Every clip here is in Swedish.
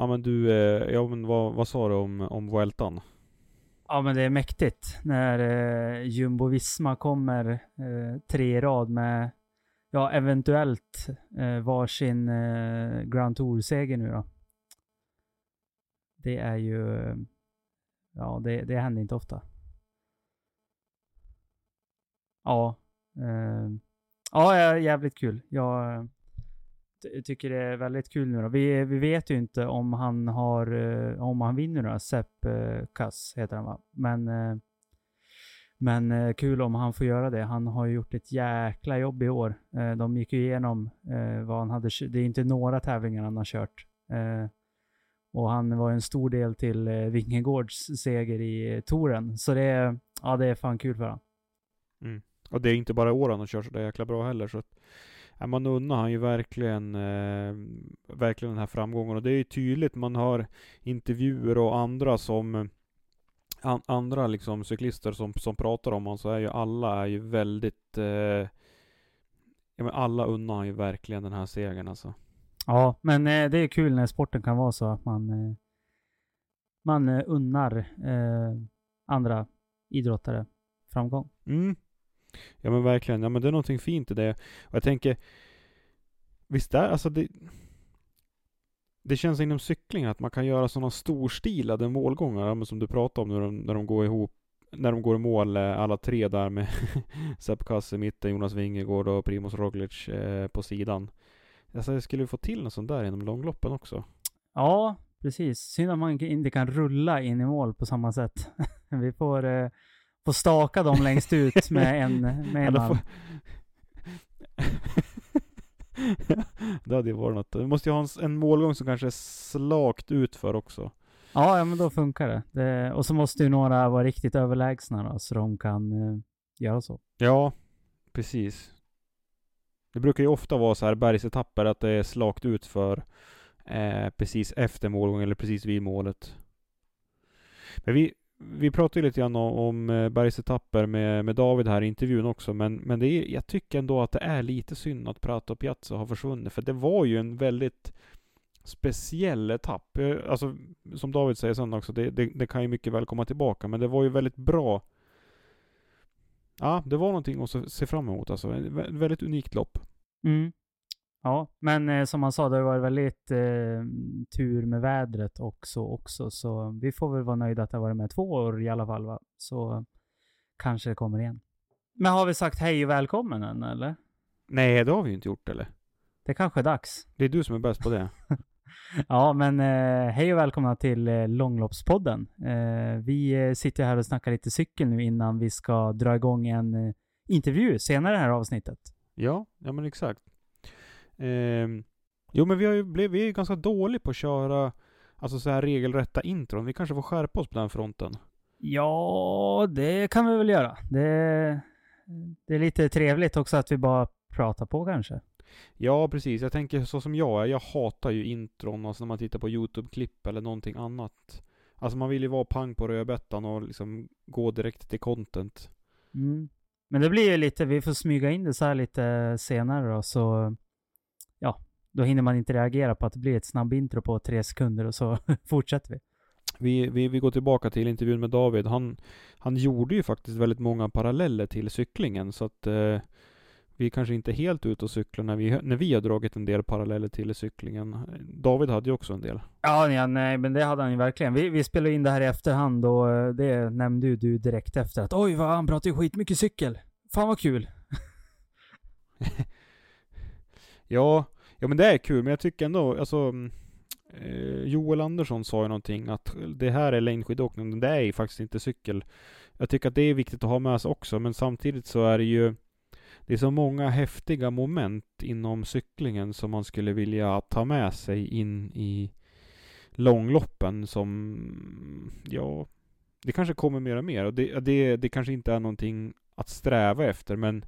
Ja men du, eh, ja men vad, vad sa du om, om Vueltan? Ja men det är mäktigt när eh, Jumbo Visma kommer eh, tre i rad med, ja eventuellt eh, varsin eh, Grand Tour-seger nu då. Det är ju, ja det, det händer inte ofta. Ja, eh, ja jävligt kul. Jag tycker det är väldigt kul nu då. Vi, vi vet ju inte om han har, eh, om han vinner då. Sepp-kass, heter han va? Men, eh, men eh, kul om han får göra det. Han har ju gjort ett jäkla jobb i år. De gick ju igenom vad han hade, det är inte några tävlingar han har kört. Och han var en stor del till Vingegårds seger i touren. Så det är, ja det är fan kul för honom. Mm. Och det är inte bara i år han har kört så jäkla bra heller så att man unnar han ju verkligen eh, verkligen den här framgången och det är ju tydligt man har intervjuer och andra som an, andra liksom cyklister som, som pratar om honom så är ju alla är ju väldigt eh, ja, men alla unnar han ju verkligen den här segern alltså. Ja, men eh, det är kul när sporten kan vara så att man, eh, man eh, unnar eh, andra idrottare framgång. Mm. Ja men verkligen, ja men det är någonting fint i det. Och jag tänker, visst är alltså det det känns inom cykling att man kan göra sådana storstilade målgångar, ja, men som du pratade om när de, när de går ihop när de går i mål eh, alla tre där med Sepp Kass i mitten, Jonas Vingegård och Primoz Roglic eh, på sidan. Alltså jag skulle få till något sånt där inom långloppen också. Ja, precis. Synd att man inte kan rulla in i mål på samma sätt. Vi får, eh, får staka dem längst ut med en, med Ja, en arm. får- det hade ju varit något. Du måste ju ha en, en målgång som kanske är slakt ut för också. Ja, ja, men då funkar det. det. Och så måste ju några vara riktigt överlägsna då, så de kan eh, göra så. Ja, precis. Det brukar ju ofta vara så här bergsetapper att det är slakt ut för eh, precis efter målgången eller precis vid målet. Men vi, vi pratade ju lite grann om, om eh, bergsetapper med, med David här i intervjun också, men, men det är, jag tycker ändå att det är lite synd att Prato Piazza har försvunnit, för det var ju en väldigt speciell etapp. Eh, alltså, som David säger sen också, det, det, det kan ju mycket väl komma tillbaka, men det var ju väldigt bra Ja, det var någonting att se- fram emot alltså. Ett väldigt unikt lopp. Mm. Ja, men eh, som han sa, det har varit väldigt eh, tur med vädret också, också. Så vi får väl vara nöjda att det har varit med två år i alla fall. Va? Så kanske det kommer igen. Men har vi sagt hej och välkommen än eller? Nej, det har vi ju inte gjort eller? Det kanske är dags. Det är du som är bäst på det. Ja, men eh, hej och välkomna till eh, Långloppspodden. Eh, vi eh, sitter här och snackar lite cykel nu innan vi ska dra igång en eh, intervju senare i det här avsnittet. Ja, ja men exakt. Ehm, jo men vi har ju blivit, vi är ju ganska dåliga på att köra alltså så här regelrätta intron. Vi kanske får skärpa oss på den fronten. Ja, det kan vi väl göra. Det, det är lite trevligt också att vi bara pratar på kanske. Ja, precis. Jag tänker så som jag är. Jag hatar ju intron, alltså när man tittar på YouTube-klipp eller någonting annat. Alltså man vill ju vara pang på rödbetan och liksom gå direkt till content. Mm. Men det blir ju lite, vi får smyga in det så här lite senare då, så ja, då hinner man inte reagera på att det blir ett snabb intro på tre sekunder och så fortsätter vi. Vi, vi, vi går tillbaka till intervjun med David. Han, han gjorde ju faktiskt väldigt många paralleller till cyklingen så att eh, vi är kanske inte helt ute och cyklar när vi, när vi har dragit en del paralleller till cyklingen. David hade ju också en del. Ja, ja nej, men det hade han ju verkligen. Vi, vi spelade in det här i efterhand och eh, det nämnde ju du direkt efter att oj, vad han pratar ju skitmycket cykel. Fan vad kul. ja, ja men det är kul, men jag tycker ändå, alltså mm, eh, Joel Andersson sa ju någonting att det här är längdskidåkning, men det är ju faktiskt inte cykel. Jag tycker att det är viktigt att ha med sig också, men samtidigt så är det ju det är så många häftiga moment inom cyklingen som man skulle vilja ta med sig in i långloppen som, ja, det kanske kommer mer och mer. Och det, det, det kanske inte är någonting att sträva efter, men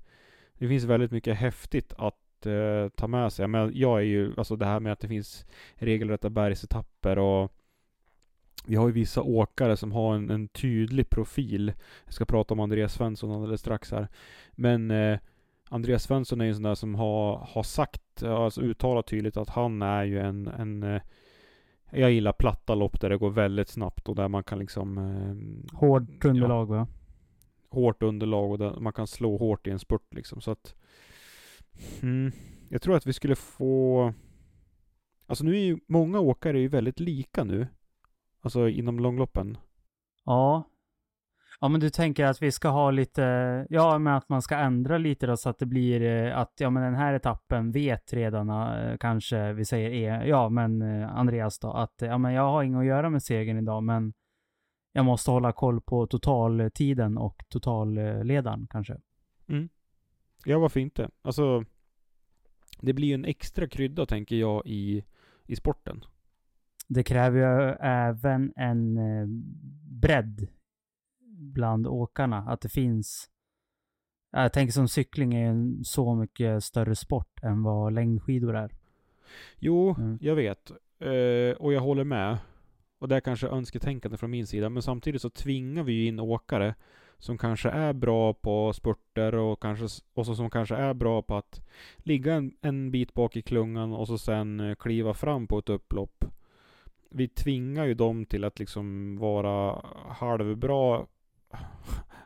det finns väldigt mycket häftigt att eh, ta med sig. Men jag är ju, alltså det här med att det finns regelrätta bergsetapper och vi har ju vissa åkare som har en, en tydlig profil. Jag ska prata om Andreas Svensson alldeles strax här. Men eh, Andreas Svensson är ju en sån där som har, har sagt, alltså uttalat tydligt att han är ju en, en eh, jag gillar platta lopp där det går väldigt snabbt och där man kan liksom... Eh, Hårt underlag ja, va? Hårt underlag och där man kan slå hårt i en spurt liksom. Så att... Mm, jag tror att vi skulle få... Alltså nu är ju många åkare ju väldigt lika nu. Alltså inom långloppen. Ja, Ja men du tänker att vi ska ha lite, ja men att man ska ändra lite då så att det blir eh, att, ja men den här etappen vet redan eh, kanske, vi säger e, ja men eh, Andreas då, att ja men jag har inget att göra med segern idag men jag måste hålla koll på totaltiden och totalledaren kanske. Mm. Ja varför inte? Alltså det blir ju en extra krydda tänker jag i, i sporten. Det kräver ju även en bredd bland åkarna. Att det finns... Jag tänker som cykling är en så mycket större sport än vad längdskidor är. Jo, mm. jag vet. Eh, och jag håller med. Och det är kanske önsketänkande från min sida. Men samtidigt så tvingar vi ju in åkare som kanske är bra på spurter och, kanske, och så som kanske är bra på att ligga en, en bit bak i klungan och så sen eh, kliva fram på ett upplopp. Vi tvingar ju dem till att liksom vara halvbra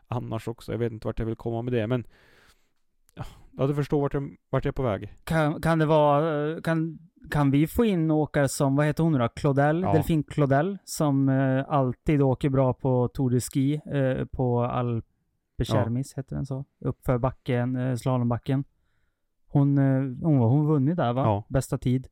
annars också. Jag vet inte vart jag vill komma med det, men ja, du förstår vart jag, vart jag är på väg. Kan, kan det vara, kan, kan vi få in åkare som, vad heter hon nu då? Claudel? Ja. Delfin Claudel, som eh, alltid åker bra på Tour de Ski, eh, på Alpechermis, ja. heter den så? Uppför backen, eh, slalombacken. Hon, eh, hon, hon vunnit där va? Ja. Bästa tid.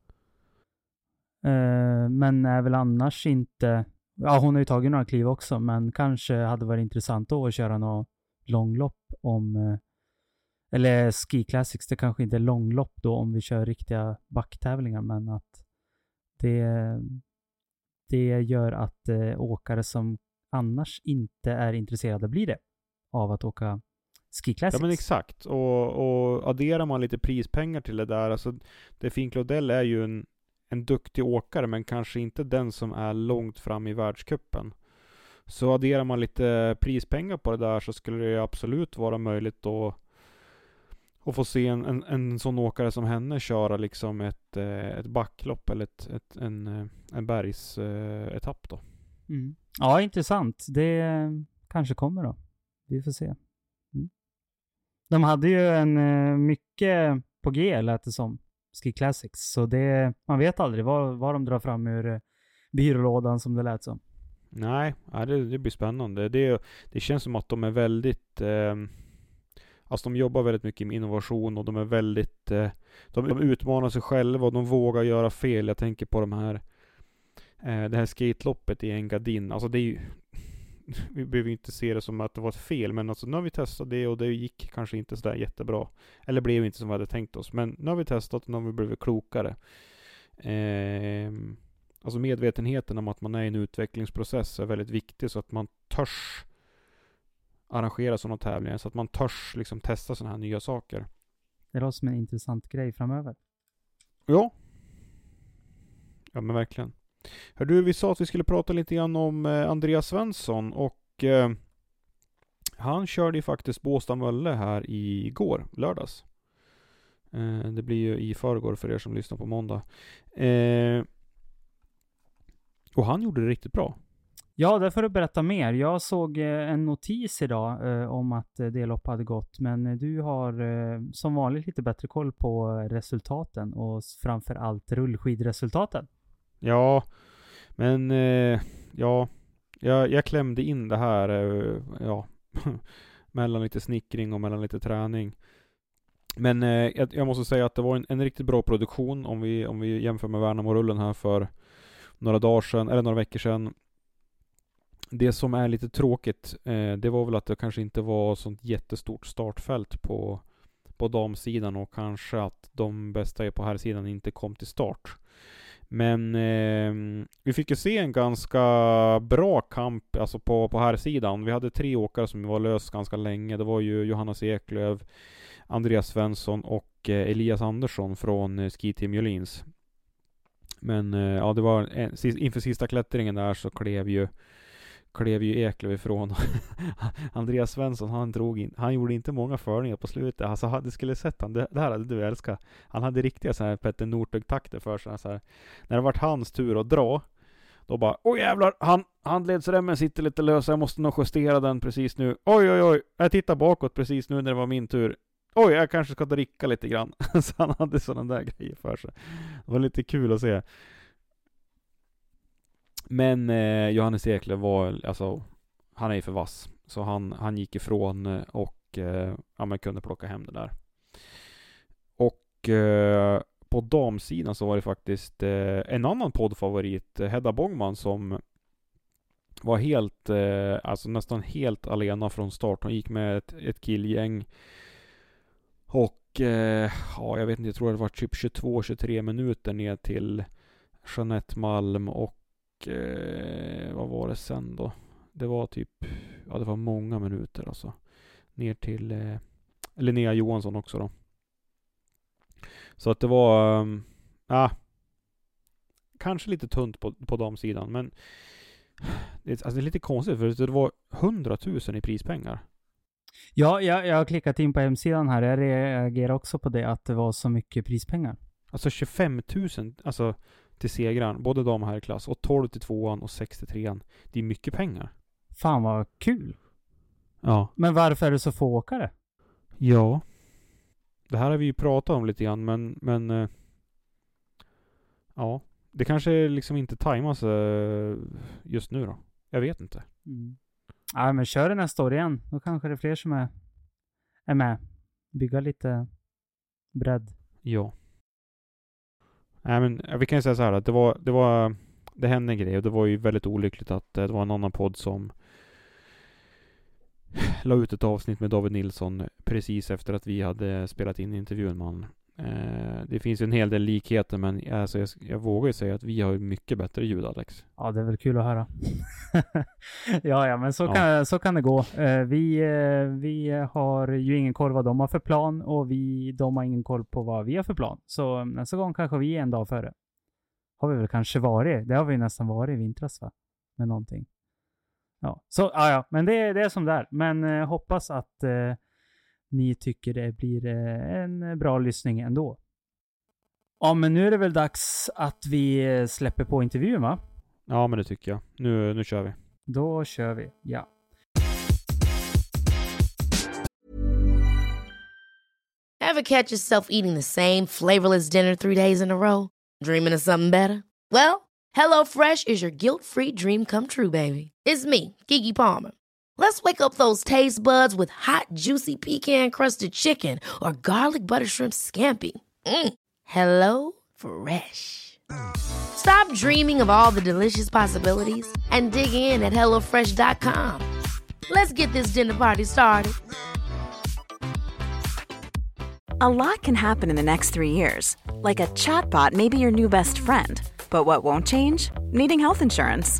Eh, men är väl annars inte Ja, hon har ju tagit några kliv också, men kanske hade varit intressant då att köra något långlopp om... Eller Ski Classics, det kanske inte är långlopp då om vi kör riktiga backtävlingar, men att det, det gör att eh, åkare som annars inte är intresserade blir det av att åka Ski Classics. Ja men exakt. Och, och adderar man lite prispengar till det där, alltså Defin Claudel är ju en en duktig åkare men kanske inte den som är långt fram i världskuppen. Så adderar man lite prispengar på det där så skulle det absolut vara möjligt då att få se en, en, en sån åkare som henne köra liksom ett, eh, ett backlopp eller ett, ett, en, eh, en bergsetapp då. Mm. Ja, intressant. Det kanske kommer då. Vi får se. Mm. De hade ju en eh, mycket på G lät det som. Ski Classics. Så det, man vet aldrig vad, vad de drar fram ur eh, byrålådan som det lät som. Nej, det, det blir spännande. Det, det känns som att de är väldigt... Eh, Alltså de jobbar väldigt mycket med innovation och de är väldigt... Eh, de, de utmanar sig själva och de vågar göra fel. Jag tänker på de här... Eh, det här skateloppet i Engadin. Alltså det är ju... Vi behöver inte se det som att det var ett fel, men alltså nu har vi testat det och det gick kanske inte sådär jättebra. Eller blev inte som vi hade tänkt oss. Men nu har vi testat och nu har vi blivit klokare. Eh, alltså medvetenheten om att man är i en utvecklingsprocess är väldigt viktig så att man törs arrangera sådana tävlingar så att man törs liksom testa sådana här nya saker. Det låter som en intressant grej framöver. Ja. Ja men verkligen. Hör du, vi sa att vi skulle prata lite grann om eh, Andreas Svensson och eh, han körde ju faktiskt Båstad Mölle här igår, lördags. Eh, det blir ju i förrgår för er som lyssnar på måndag. Eh, och han gjorde det riktigt bra. Ja, där får du berätta mer. Jag såg eh, en notis idag eh, om att eh, det lopp hade gått, men eh, du har eh, som vanligt lite bättre koll på resultaten och framför allt rullskidresultaten. Ja, men eh, ja, jag, jag klämde in det här, eh, ja, mellan lite snickring och mellan lite träning. Men eh, jag, jag, måste säga att det var en, en, riktigt bra produktion om vi, om vi jämför med Värnamo-rullen här för några dagar sedan, eller några veckor sedan. Det som är lite tråkigt, eh, det var väl att det kanske inte var sånt jättestort startfält på, på damsidan och kanske att de bästa på här sidan inte kom till start. Men eh, vi fick ju se en ganska bra kamp alltså på, på här sidan. Vi hade tre åkare som var lös ganska länge. Det var ju Johannes Eklöf, Andreas Svensson och eh, Elias Andersson från eh, Ski Team Jolins. Men eh, ja, det var en, inför sista klättringen där så klev ju klev ju Eklöf ifrån. Andreas Svensson, han drog in, han gjorde inte många förningar på slutet. Alltså, du skulle sett han, det, det här hade du älskat. Han hade riktiga så här Petter Northug-takter för sig. Så här. När det vart hans tur att dra, då bara Oj jävlar, han, handledsremmen sitter lite lös, jag måste nog justera den precis nu. Oj oj oj, jag tittar bakåt precis nu när det var min tur. Oj, jag kanske ska dricka lite grann. så han hade sådana där grejer för sig. Det var lite kul att se. Men eh, Johannes Eklöf var, alltså, han är ju för vass. Så han, han gick ifrån eh, och eh, ja, man kunde plocka hem det där. Och eh, på damsidan så var det faktiskt eh, en annan poddfavorit, eh, Hedda Bångman, som var helt, eh, alltså nästan helt alena från start. Hon gick med ett, ett killgäng. Och eh, ja, jag vet inte, jag tror det var typ 22-23 minuter ner till Jeanette Malm och eh, vad var det sen då? Det var typ, ja det var många minuter alltså. Ner till eh, Linnea Johansson också då. Så att det var, um, ah, kanske lite tunt på, på damsidan men det, alltså det är lite konstigt för det var 100 000 i prispengar. Ja, jag, jag har klickat in på hemsidan här. Jag reagerar också på det, att det var så mycket prispengar. Alltså 25 000, alltså till segraren, både dam och herrklass. Och 12 till tvåan och 6 till trean. Det är mycket pengar. Fan vad kul. Ja. Men varför är det så få åkare? Ja. Det här har vi ju pratat om lite grann, men, men eh, Ja. Det kanske liksom inte tajmas eh, just nu då. Jag vet inte. Mm. Ja, men kör det nästa år igen. Då kanske det är fler som är, är med. Bygga lite bredd. Ja. Nej men vi kan ju säga så här att det var, det var, det hände en grej och det var ju väldigt olyckligt att eh, det var en annan podd som la ut ett avsnitt med David Nilsson precis efter att vi hade spelat in intervjun med honom. Eh, det finns ju en hel del likheter men alltså, jag, jag vågar ju säga att vi har mycket bättre ljud Alex. Ja, det är väl kul att höra. ja, ja, men så, ja. Kan, så kan det gå. Eh, vi, eh, vi har ju ingen koll vad de har för plan och vi, de har ingen koll på vad vi har för plan. Så nästa gång kanske vi är en dag före. Har vi väl kanske varit. Det har vi nästan varit i vintras va? Med någonting. Ja, så ja, ja. men det, det är som det är. Men eh, hoppas att eh, ni tycker det blir eh, en bra lyssning ändå. Ja, men nu är det väl dags att vi eh, släpper på intervjun va? Ja, men det tycker jag. Nu, nu kör vi. Då kör vi, ja. Have catch yourself eating the same flavorless dinner three days in a row? Dreaming of something better? Well, hello fresh is your guilt free dream come true baby. It's me, Gigi Palmer. Let's wake up those taste buds with hot, juicy pecan crusted chicken or garlic butter shrimp scampi. Mm. Hello Fresh. Stop dreaming of all the delicious possibilities and dig in at HelloFresh.com. Let's get this dinner party started. A lot can happen in the next three years. Like a chatbot may be your new best friend. But what won't change? Needing health insurance.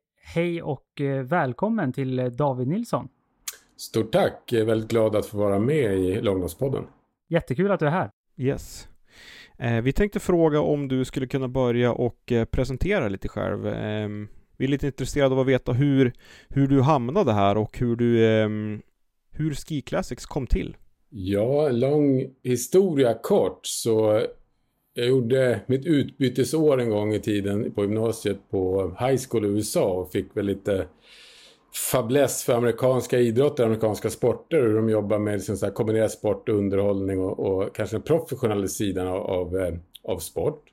hej och eh, välkommen till eh, David Nilsson. Stort tack! Jag är väldigt glad att få vara med i Långloppspodden. Jättekul att du är här. Yes. Eh, vi tänkte fråga om du skulle kunna börja och presentera lite själv. Eh, vi är lite intresserade av att veta hur, hur du hamnade här och hur du ehm, hur Ski Classics kom till. Ja, lång historia kort så jag gjorde mitt utbytesår en gång i tiden på gymnasiet på high school i USA och fick väl lite fäbless för amerikanska idrotter, amerikanska sporter hur de jobbar med liksom så här kombinerad sport, underhållning och, och kanske den professionella sidan av, av, eh, av sport.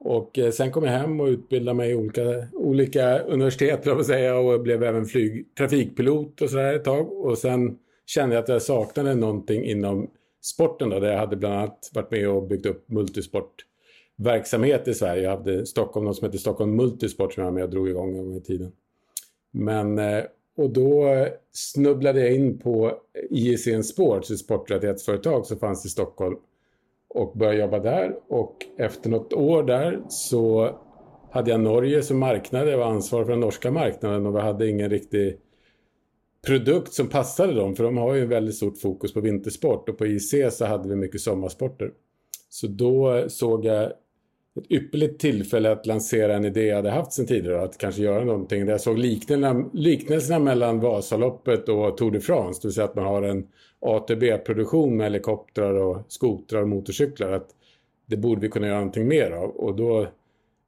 Och eh, sen kom jag hem och utbildade mig i olika, olika universitet jag säga, och blev även flyg, trafikpilot och sådär ett tag. Och sen kände jag att jag saknade någonting inom sporten då, där jag hade bland annat varit med och byggt upp multisportverksamhet i Sverige. Jag hade Stockholm, något som heter Stockholm Multisport som jag var med och drog igång en gång i tiden. Men, eh, och då eh, snubblade jag in på IECN Sports, ett sporträttighetsföretag som fanns i Stockholm och började jobba där. Och efter något år där så hade jag Norge som marknad. Jag var ansvarig för den norska marknaden och vi hade ingen riktig produkt som passade dem. För de har ju väldigt stort fokus på vintersport och på IC så hade vi mycket sommarsporter. Så då såg jag ett ypperligt tillfälle att lansera en idé jag hade haft sedan tidigare. Att kanske göra någonting där jag såg liknelserna, liknelserna mellan Vasaloppet och Tour de France. Det vill säga att man har en ATB-produktion med helikoptrar och skotrar och motorcyklar. Att det borde vi kunna göra någonting mer av. Och då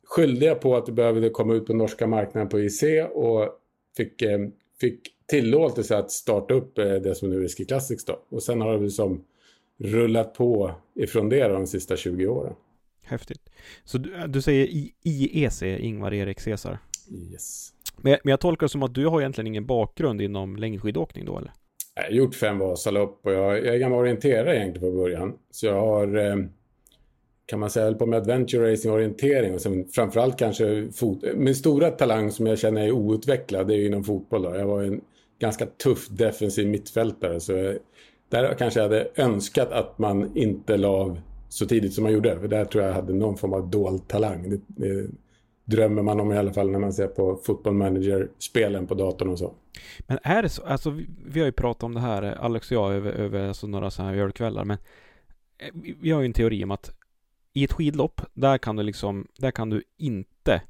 skyllde jag på att det behövde komma ut på norska marknaden på IC och fick, eh, fick tillåtelse att starta upp eh, det som nu är Ski Classics då. Och sen har det liksom rullat på ifrån det de sista 20 åren. Häftigt. Så du, du säger I- IEC, Ingvar Erik Cesar. Yes. Men jag, men jag tolkar det som att du har egentligen ingen bakgrund inom längdskidåkning då eller? Jag har gjort fem Vasalopp och jag, jag är gammal orienterare egentligen från början. Så jag har, eh, kan man säga, hållit på med adventure racing och orientering och sen framförallt kanske fot. Min stora talang som jag känner är outvecklad det är ju inom fotboll då. Jag var en ganska tuff defensiv mittfältare så där kanske jag hade önskat att man inte la av så tidigt som man gjorde. För där tror jag hade någon form av dold talang. Det, det drömmer man om i alla fall när man ser på football manager-spelen på datorn och så. Men är det så, alltså vi, vi har ju pratat om det här, Alex och jag, över, över alltså några sådana här ölkvällar, men eh, vi, vi har ju en teori om att i ett skidlopp, där kan du liksom, där kan du inte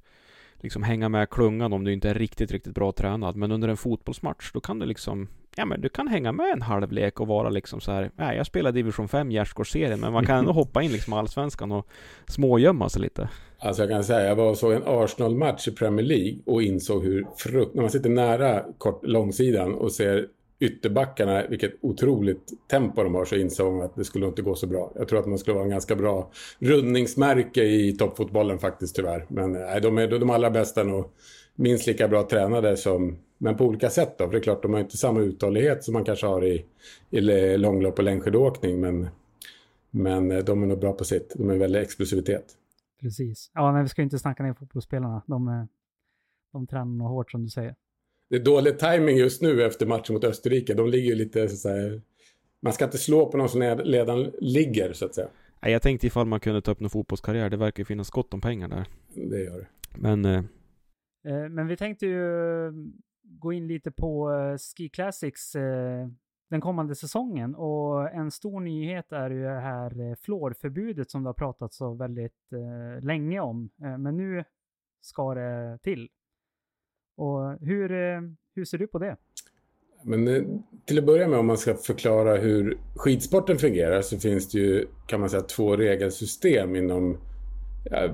liksom hänga med klungan om du inte är riktigt, riktigt bra tränad. Men under en fotbollsmatch, då kan du liksom, ja men du kan hänga med en halvlek och vara liksom så här, nej jag spelar division 5 gärdsgårdsserien, men man kan ändå hoppa in liksom allsvenskan och smågömma sig lite. Alltså jag kan säga, jag var och såg en Arsenal-match i Premier League och insåg hur frukt... När man sitter nära kort, långsidan och ser ytterbackarna, vilket otroligt tempo de har, så insåg man att det skulle inte gå så bra. Jag tror att man skulle vara en ganska bra rundningsmärke i toppfotbollen faktiskt tyvärr. Men nej, de är de allra bästa nog minst lika bra tränade som, men på olika sätt då. För det är klart, de har inte samma uthållighet som man kanske har i, i långlopp och längdskidåkning, men, men de är nog bra på sitt. De är en väldig explosivitet. Precis. Ja, men vi ska inte snacka ner fotbollsspelarna. De, de tränar nog hårt som du säger. Det är dålig timing just nu efter matchen mot Österrike. De ligger ju lite så säga, Man ska inte slå på någon som redan ligger så att säga. Jag tänkte ifall man kunde ta upp någon fotbollskarriär. Det verkar ju finnas gott om pengar där. Det gör det. Men eh, Eh, Men vi tänkte ju gå in lite på eh, Ski Classics eh, den kommande säsongen. Och en stor nyhet är ju det här eh, fluorförbudet som det har pratats så väldigt eh, länge om. Eh, Men nu ska det till. Och hur, eh, hur ser du på det? Men eh, till att börja med om man ska förklara hur skidsporten fungerar så finns det ju kan man säga två regelsystem inom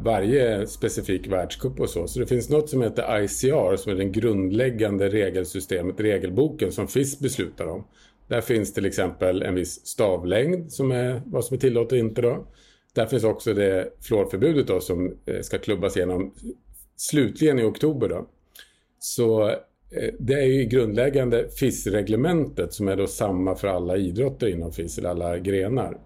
varje specifik världscup och så. Så det finns något som heter ICR som är det grundläggande regelsystemet, regelboken som FIS beslutar om. Där finns till exempel en viss stavlängd som är vad som är tillåtet och inte då. Där finns också det fluorförbudet då som eh, ska klubbas igenom slutligen i oktober då. Så eh, det är ju grundläggande FIS-reglementet som är då samma för alla idrotter inom FIS, eller alla grenar.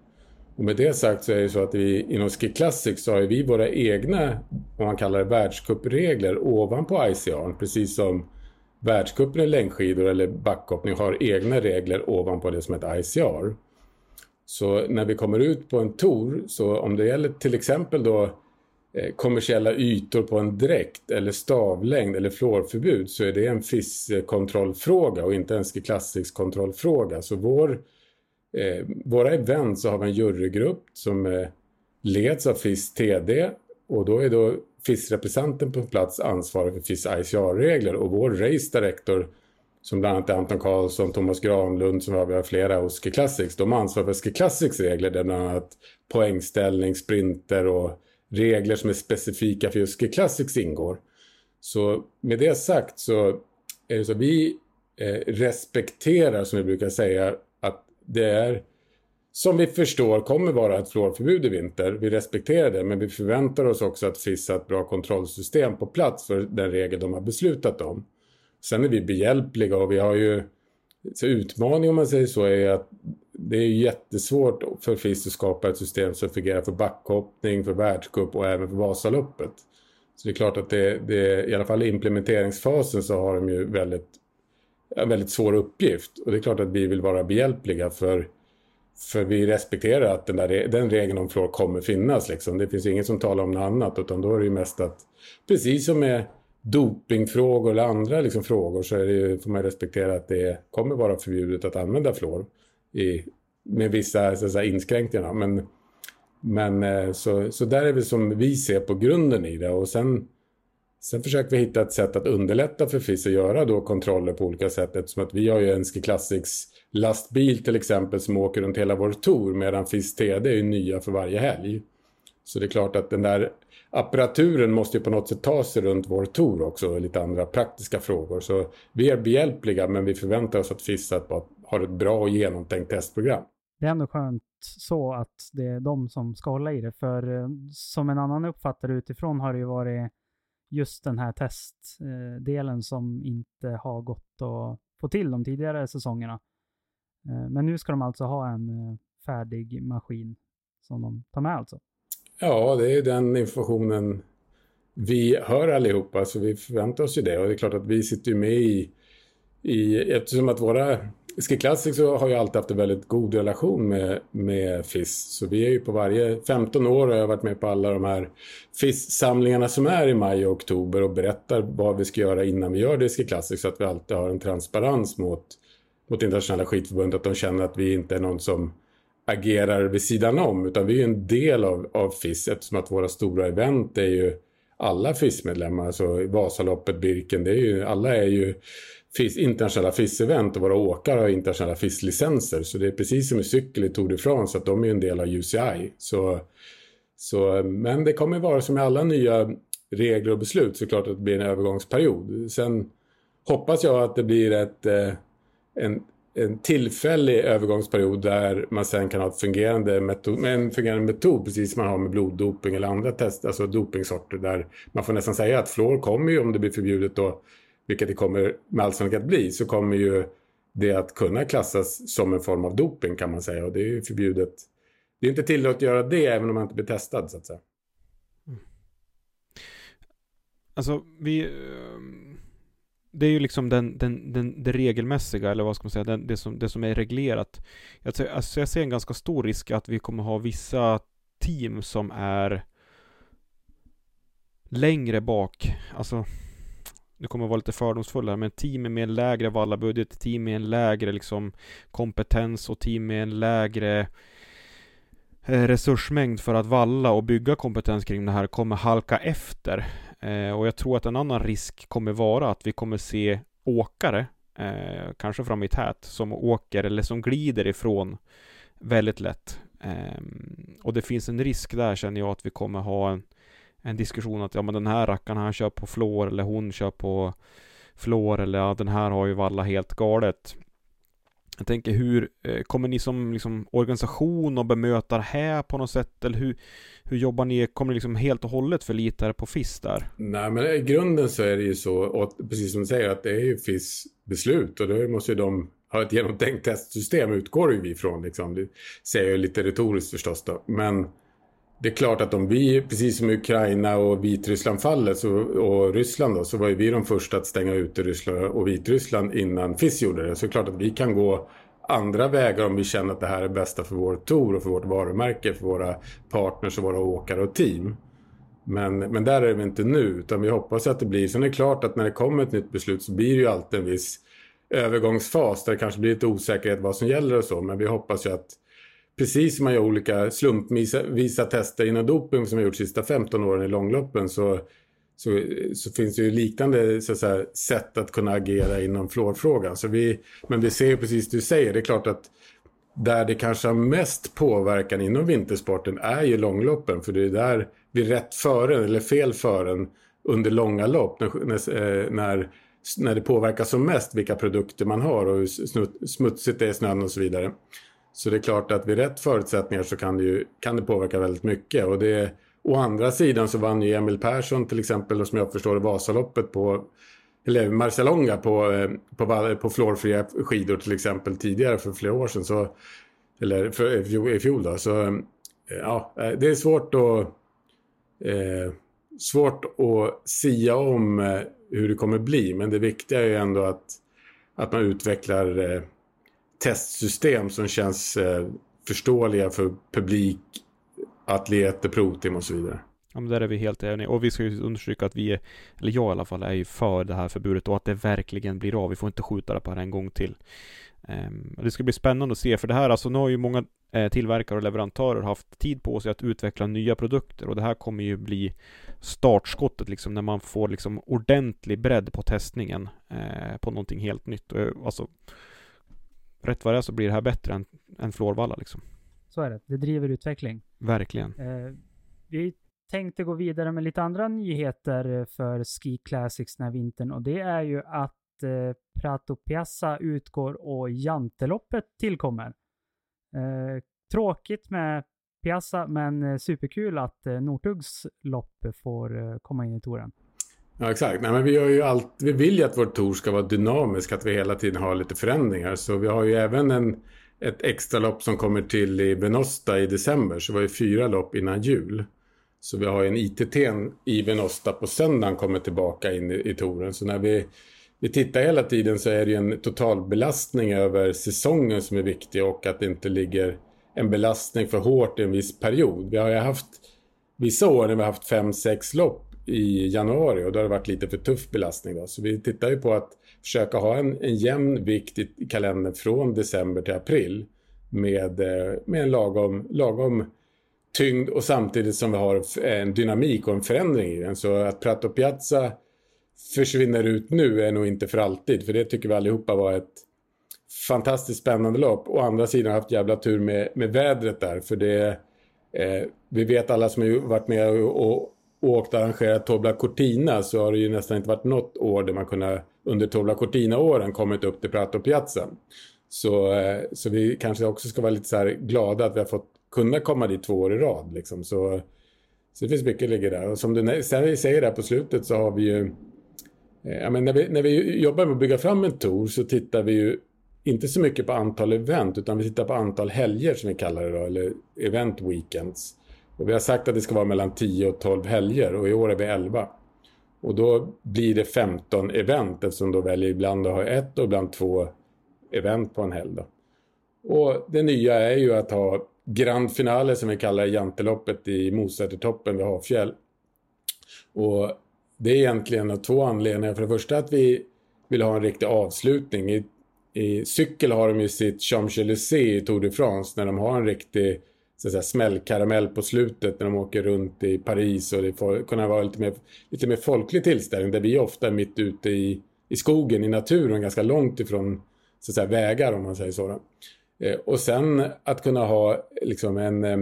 Och med det sagt så är det så att vi inom Ski Classic så har vi våra egna, vad man kallar det, världscupregler ovanpå ICR. Precis som världscupen i längdskidor eller backhoppning har egna regler ovanpå det som heter ICR. Så när vi kommer ut på en tour, så om det gäller till exempel då Eh, kommersiella ytor på en dräkt eller stavlängd eller fluorförbud så är det en FIS-kontrollfråga och inte en Ski Classics-kontrollfråga. Så vår eh, våra event så har vi en jurygrupp som eh, leds av FIS TD och då är då FIS-representanten på plats ansvarig för FIS ICR-regler och vår race director som bland annat är Anton Karlsson, Thomas Granlund som har vi har flera hos Ski Classics. De ansvarar för Ski Classics regler där bland annat poängställning, sprinter och regler som är specifika för just G-classics ingår. Så med det sagt så är det så att vi eh, respekterar som vi brukar säga att det är som vi förstår kommer vara ett fluorförbud i vinter. Vi respekterar det men vi förväntar oss också att FIS har ett bra kontrollsystem på plats för den regel de har beslutat om. Sen är vi behjälpliga och vi har ju så utmaning om man säger så är att det är jättesvårt för FIS att skapa ett system som fungerar för backhoppning, för världscup och även för Vasaloppet. Så det är klart att det, det i alla fall i implementeringsfasen så har de ju väldigt en väldigt svår uppgift. Och det är klart att vi vill vara behjälpliga för, för vi respekterar att den, där, den regeln om fluor kommer finnas. Liksom. Det finns inget som talar om något annat utan då är det ju mest att precis som med dopingfrågor eller andra liksom, frågor så är det ju, får man respektera att det kommer vara förbjudet att använda fluor i, med vissa så säga, inskränkningar. Men, men eh, så, så där är det som vi ser på grunden i det och sen Sen försöker vi hitta ett sätt att underlätta för FIS att göra då kontroller på olika sätt eftersom att vi har ju en Ski Classics lastbil till exempel som åker runt hela vår tour medan FIS TD är ju nya för varje helg. Så det är klart att den där apparaturen måste ju på något sätt ta sig runt vår tour också och lite andra praktiska frågor. Så vi är behjälpliga men vi förväntar oss att FIS har ett bra och genomtänkt testprogram. Det är ändå skönt så att det är de som ska hålla i det för eh, som en annan uppfattare utifrån har det ju varit just den här testdelen som inte har gått att få till de tidigare säsongerna. Eh, men nu ska de alltså ha en eh, färdig maskin som de tar med alltså? Ja, det är den informationen vi hör allihopa, så vi förväntar oss ju det. Och det är klart att vi sitter ju med i, i eftersom att våra Ski Classic så har jag alltid haft en väldigt god relation med, med FIS. Så vi är ju på varje 15 år och jag har varit med på alla de här FIS-samlingarna som är i maj och oktober och berättar vad vi ska göra innan vi gör det i Ski Classic så att vi alltid har en transparens mot, mot internationella skidförbundet. Att de känner att vi inte är någon som agerar vid sidan om utan vi är en del av, av FIS eftersom att våra stora event är ju alla FIS-medlemmar. Alltså Vasaloppet, Birken, det är ju, alla är ju FIS, internationella FIS-event och våra åkare har internationella FIS-licenser. Så det är precis som i cykel i Tour de France att de är en del av UCI. Så, så, men det kommer vara som i alla nya regler och beslut såklart att det blir en övergångsperiod. Sen hoppas jag att det blir ett, eh, en, en tillfällig övergångsperiod där man sen kan ha ett fungerande metod, en fungerande metod precis som man har med bloddoping eller andra test, alltså dopingsorter där man får nästan säga att fluor kommer ju om det blir förbjudet då vilket det kommer med all sannolikhet bli, så kommer ju det att kunna klassas som en form av doping kan man säga. Och det är ju förbjudet. Det är inte tillåtet att göra det även om man inte blir testad så att säga. Mm. Alltså vi... Um det är ju liksom den, den, den, det regelmässiga, eller vad ska man säga, den, det, som, det som är reglerat. Jag, alltså jag ser en ganska stor risk att vi kommer ha vissa team som är längre bak. Alltså nu kommer jag vara lite fördomsfull här, men team med en lägre vallabudget, team med en lägre liksom kompetens och team med en lägre eh, resursmängd för att valla och bygga kompetens kring det här kommer halka efter. Eh, och jag tror att en annan risk kommer vara att vi kommer se åkare eh, kanske fram i tät, som åker eller som glider ifrån väldigt lätt. Eh, och det finns en risk där känner jag att vi kommer ha en, en diskussion att ja men den här rackaren han kör på flår eller hon kör på flår eller ja, den här har ju valla helt galet. Jag tänker hur eh, kommer ni som liksom, organisation och bemöta det här på något sätt? Eller hur, hur jobbar ni? Kommer ni liksom helt och hållet förlita er på FIS där? Nej, men i grunden så är det ju så, och precis som du säger, att det är ju FIS beslut och då måste ju de ha ett genomtänkt testsystem utgår ju vi ifrån. Liksom. Det säger jag lite retoriskt förstås då. Men det är klart att om vi, precis som Ukraina och Vitryssland fallet så, och Ryssland då, så var ju vi de första att stänga ute Ryssland och Vitryssland innan FIS gjorde det. Så det är klart att vi kan gå andra vägar om vi känner att det här är bästa för vår tour och för vårt varumärke, för våra partners och våra åkare och team. Men, men där är vi inte nu, utan vi hoppas att det blir. Sen är det klart att när det kommer ett nytt beslut så blir det ju alltid en viss övergångsfas där det kanske blir lite osäkerhet vad som gäller och så. Men vi hoppas ju att precis som man gör olika slumpvisa tester inom doping som har gjort de sista 15 åren i långloppen så, så, så finns det ju liknande så att säga, sätt att kunna agera inom fluorfrågan. Så vi, men vi ser ju precis det du säger, det är klart att där det kanske har mest påverkan inom vintersporten är ju långloppen. För det är där vi är rätt före eller fel före under långa lopp. När, när, eh, när, när det påverkar som mest vilka produkter man har och hur smutsigt det är i snön och så vidare. Så det är klart att vid rätt förutsättningar så kan det, ju, kan det påverka väldigt mycket. Och det, å andra sidan så vann ju Emil Persson till exempel, som jag förstår Vasaloppet på eller Marcialonga på, eh, på, på fluorfria skidor till exempel tidigare för flera år sedan. Så, eller för, i fjol då. Så eh, ja, eh, det är svårt att eh, svårt att sia om hur det kommer bli. Men det viktiga är ju ändå att, att man utvecklar eh, testsystem som känns eh, förståeliga för publik, atleter, provteam och så vidare. Ja men där är vi helt eniga. Och vi ska ju understryka att vi är, eller jag i alla fall, är ju för det här förbudet och att det verkligen blir av. Vi får inte skjuta det på det en gång till. Um, det ska bli spännande att se, för det här, alltså nu har ju många eh, tillverkare och leverantörer haft tid på sig att utveckla nya produkter och det här kommer ju bli startskottet liksom när man får liksom ordentlig bredd på testningen eh, på någonting helt nytt. Och, alltså, rätt vad det är så blir det här bättre än, än Florvalla liksom. Så är det. Det driver utveckling. Verkligen. Eh, vi tänkte gå vidare med lite andra nyheter för Ski Classics den här vintern och det är ju att eh, Prato Piazza utgår och Janteloppet tillkommer. Eh, tråkigt med Piazza, men eh, superkul att eh, Northugs lopp får eh, komma in i touren. Ja, exakt. Nej, men vi, gör ju allt, vi vill ju att vår tour ska vara dynamisk, att vi hela tiden har lite förändringar. Så vi har ju även en, ett extra lopp som kommer till i Venosta i december. Så vi har ju fyra lopp innan jul. Så vi har ju en ITT i Venosta på söndagen kommer tillbaka in i, i touren. Så när vi, vi tittar hela tiden så är det ju en totalbelastning över säsongen som är viktig och att det inte ligger en belastning för hårt i en viss period. Vi har ju haft vissa år när vi har haft fem, sex lopp i januari och då har det varit lite för tuff belastning. Då. Så vi tittar ju på att försöka ha en, en jämn vikt i kalendern från december till april med, eh, med en lagom, lagom tyngd och samtidigt som vi har eh, en dynamik och en förändring i den. Så att Prato Piazza försvinner ut nu är nog inte för alltid. För det tycker vi allihopa var ett fantastiskt spännande lopp. Å andra sidan har haft jävla tur med, med vädret där. För det, eh, vi vet alla som har varit med och, och åkt och arrangerat Tobla Cortina så har det ju nästan inte varit något år där man kunde under Tobla Cortina-åren kommit upp till Prato Piazza. Så, eh, så vi kanske också ska vara lite så här glada att vi har fått kunna komma dit två år i rad. Liksom. Så, så det finns mycket ligger där. Och som du säger där på slutet så har vi ju... Eh, ja, men när, vi, när vi jobbar med att bygga fram en tour så tittar vi ju inte så mycket på antal event utan vi tittar på antal helger som vi kallar det då, eller event weekends. Och vi har sagt att det ska vara mellan 10 och 12 helger och i år är vi 11. Och då blir det 15 event eftersom då väljer ibland att ha ett och ibland två event på en helg. Då. Och det nya är ju att ha grand finale som vi kallar Janteloppet i Mosätertoppen vid Havfjäll. Och det är egentligen av två anledningar. För det första att vi vill ha en riktig avslutning. I, i cykel har de ju sitt Champs-Élysées i Tour de France när de har en riktig så att säga, smällkaramell på slutet när de åker runt i Paris och det får kunna vara lite mer, lite mer folklig tillställning där vi ofta är mitt ute i, i i skogen, i naturen, ganska långt ifrån så att säga, vägar om man säger så. Eh, och sen att kunna ha liksom en, eh,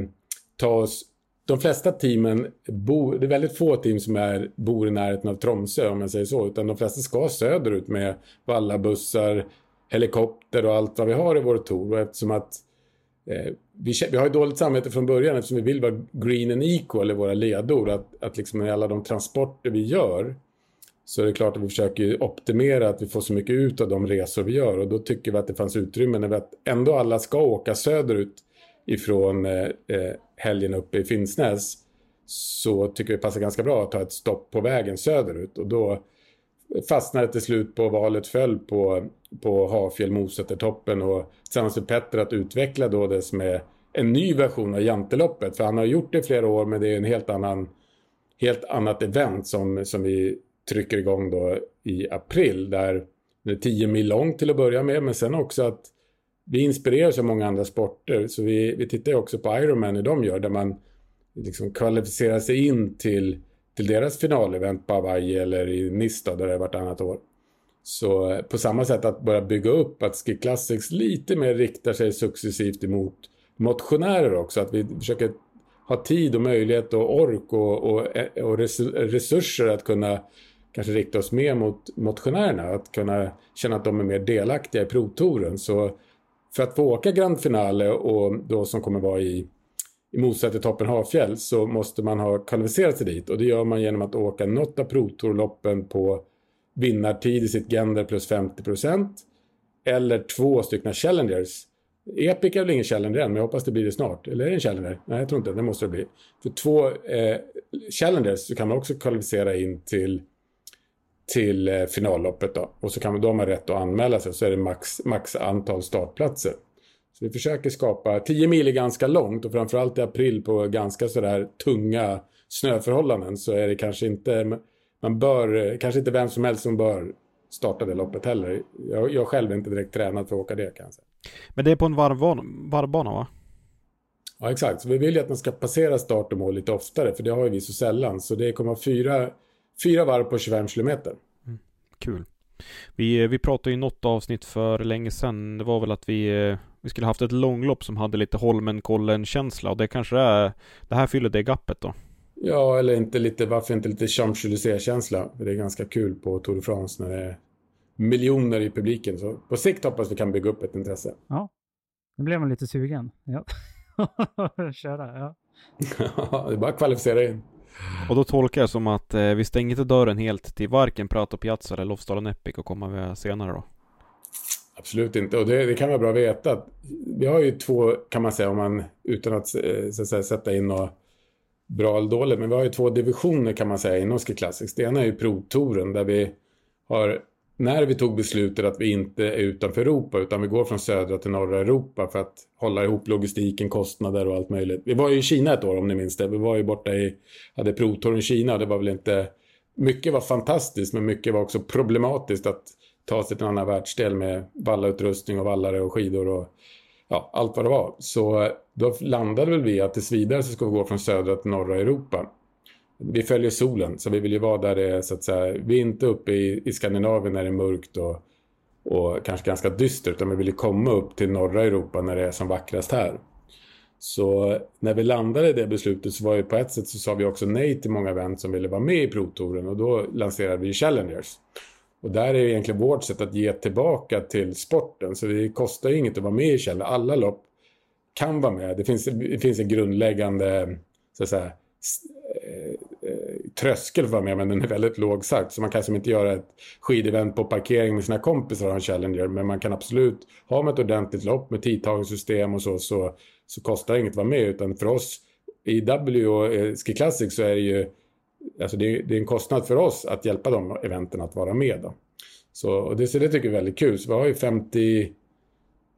ta oss, de flesta teamen, bor, det är väldigt få team som är, bor i närheten av Tromsö om man säger så, utan de flesta ska söderut med vallabussar, helikopter och allt vad vi har i vår tour. Och eftersom att eh, vi, vi, har ju dåligt samvete från början eftersom vi vill vara green and equal i våra ledord. Att, att liksom i alla de transporter vi gör så är det klart att vi försöker optimera att vi får så mycket ut av de resor vi gör. Och då tycker vi att det fanns utrymme när vi att ändå alla ska åka söderut ifrån eh, eh helgen uppe i Finnsnäs. Så tycker vi det passar ganska bra att ta ett stopp på vägen söderut. Och då fastnade till slut på valet föll på, på Hafjäll Mosättertoppen och tillsammans med Petter att utveckla då det som är en ny version av Janteloppet. För han har gjort det i flera år men det är en helt annan helt annat event som, som vi trycker igång då i april där det är 10 mil långt till att börja med men sen också att vi inspireras av många andra sporter så vi, vi tittar ju också på Ironman hur de gör där man liksom kvalificerar sig in till till deras finalevent på Hawaii eller i Nice där det är vartannat år. Så eh, på samma sätt att börja bygga upp att Ski Classics lite mer riktar sig successivt emot motionärer också. Att vi försöker ha tid och möjlighet och ork och, och, eh, och resurser att kunna kanske rikta oss mer mot motionärerna. Att kunna känna att de är mer delaktiga i provtouren. Så för att få åka Grand Finale och då som kommer vara i i Mosäter toppen Hafjäll så måste man ha kvalificerat sig dit och det gör man genom att åka något av provtorloppen på vinnartid i sitt gender plus 50% eller två stycken challengers. Epic är väl ingen challenger än, men jag hoppas det blir det snart. Eller är det en challenger? Nej, jag tror inte det. Det måste det bli. För två eh, challengers så kan man också kvalificera in till, till eh, finalloppet då. Och så kan man, då ha rätt att anmäla sig så är det max, max antal startplatser. Så vi försöker skapa, 10 mil är ganska långt och framförallt i april på ganska sådär tunga snöförhållanden så är det kanske inte, man bör, kanske inte vem som helst som bör starta det loppet heller. Jag, jag själv är inte direkt tränad för att åka det kan jag säga. Men det är på en varvbana va? Ja exakt, så vi vill ju att man ska passera start och mål lite oftare för det har ju vi så sällan. Så det kommer fyra, fyra varv på 25 kilometer. Mm, kul. Vi, vi pratade i något avsnitt för länge sedan. Det var väl att vi, eh, vi skulle haft ett långlopp som hade lite Holmenkollen-känsla och det kanske är, det här fyller det gappet då. Ja, eller inte lite, varför inte lite Champs-Élysées-känsla? Det är ganska kul på Tour de France när det är miljoner i publiken. Så på sikt hoppas vi kan bygga upp ett intresse. Ja, nu blev man lite sugen. Ja. Köra, ja. ja, det är bara att kvalificera in. Och då tolkar jag som att eh, vi stänger inte dörren helt till varken Prato Piazza eller Lofsdalen Epic och kommer senare då? Absolut inte, och det, det, kan vara bra att veta. Vi har ju två, kan man säga, om man, utan att, eh, så att säga, sätta in något bra eller dåligt, men vi har ju två divisioner kan man säga inom Ski Classics. Det ena är ju provtoren där vi har, när vi tog beslutet att vi inte är utanför Europa utan vi går från södra till norra Europa för att hålla ihop logistiken, kostnader och allt möjligt. Vi var ju i Kina ett år om ni minns det. Vi var ju borta i, hade provtouren i Kina. Det var väl inte, mycket var fantastiskt men mycket var också problematiskt att ta sig till en annan världsdel med vallautrustning och vallare och skidor och ja, allt vad det var. Så eh, då landade väl vi att tills vidare så ska vi gå från södra till norra Europa. Vi följer solen, så vi vill ju vara där det är så att säga, vi är inte uppe i, i Skandinavien när det är mörkt och, och kanske ganska dystert, utan vi vill ju komma upp till norra Europa när det är som vackrast här. Så eh, när vi landade i det beslutet så var ju på ett sätt så sa vi också nej till många event som ville vara med i provtouren och då lanserade vi Challengers. Och där är egentligen vårt sätt att ge tillbaka till sporten. Så det kostar ju inget att vara med i Kjell. Alla lopp kan vara med. Det finns, det finns en grundläggande så att säga, eh, eh, tröskel för att vara med, men den är väldigt låg sagt. Så man kan som inte göra ett skidevent på parkering med sina kompisar och en Challenger. Men man kan absolut ha med ett ordentligt lopp med tidtagningssystem och så, så, så kostar det inget att vara med. Utan för oss i W och eh, Ski Classic så är det ju alltså det, det, är en kostnad för oss att hjälpa de eventen att vara med. Då. Så och det, så det tycker vi är väldigt kul. Så vi har ju 50, jag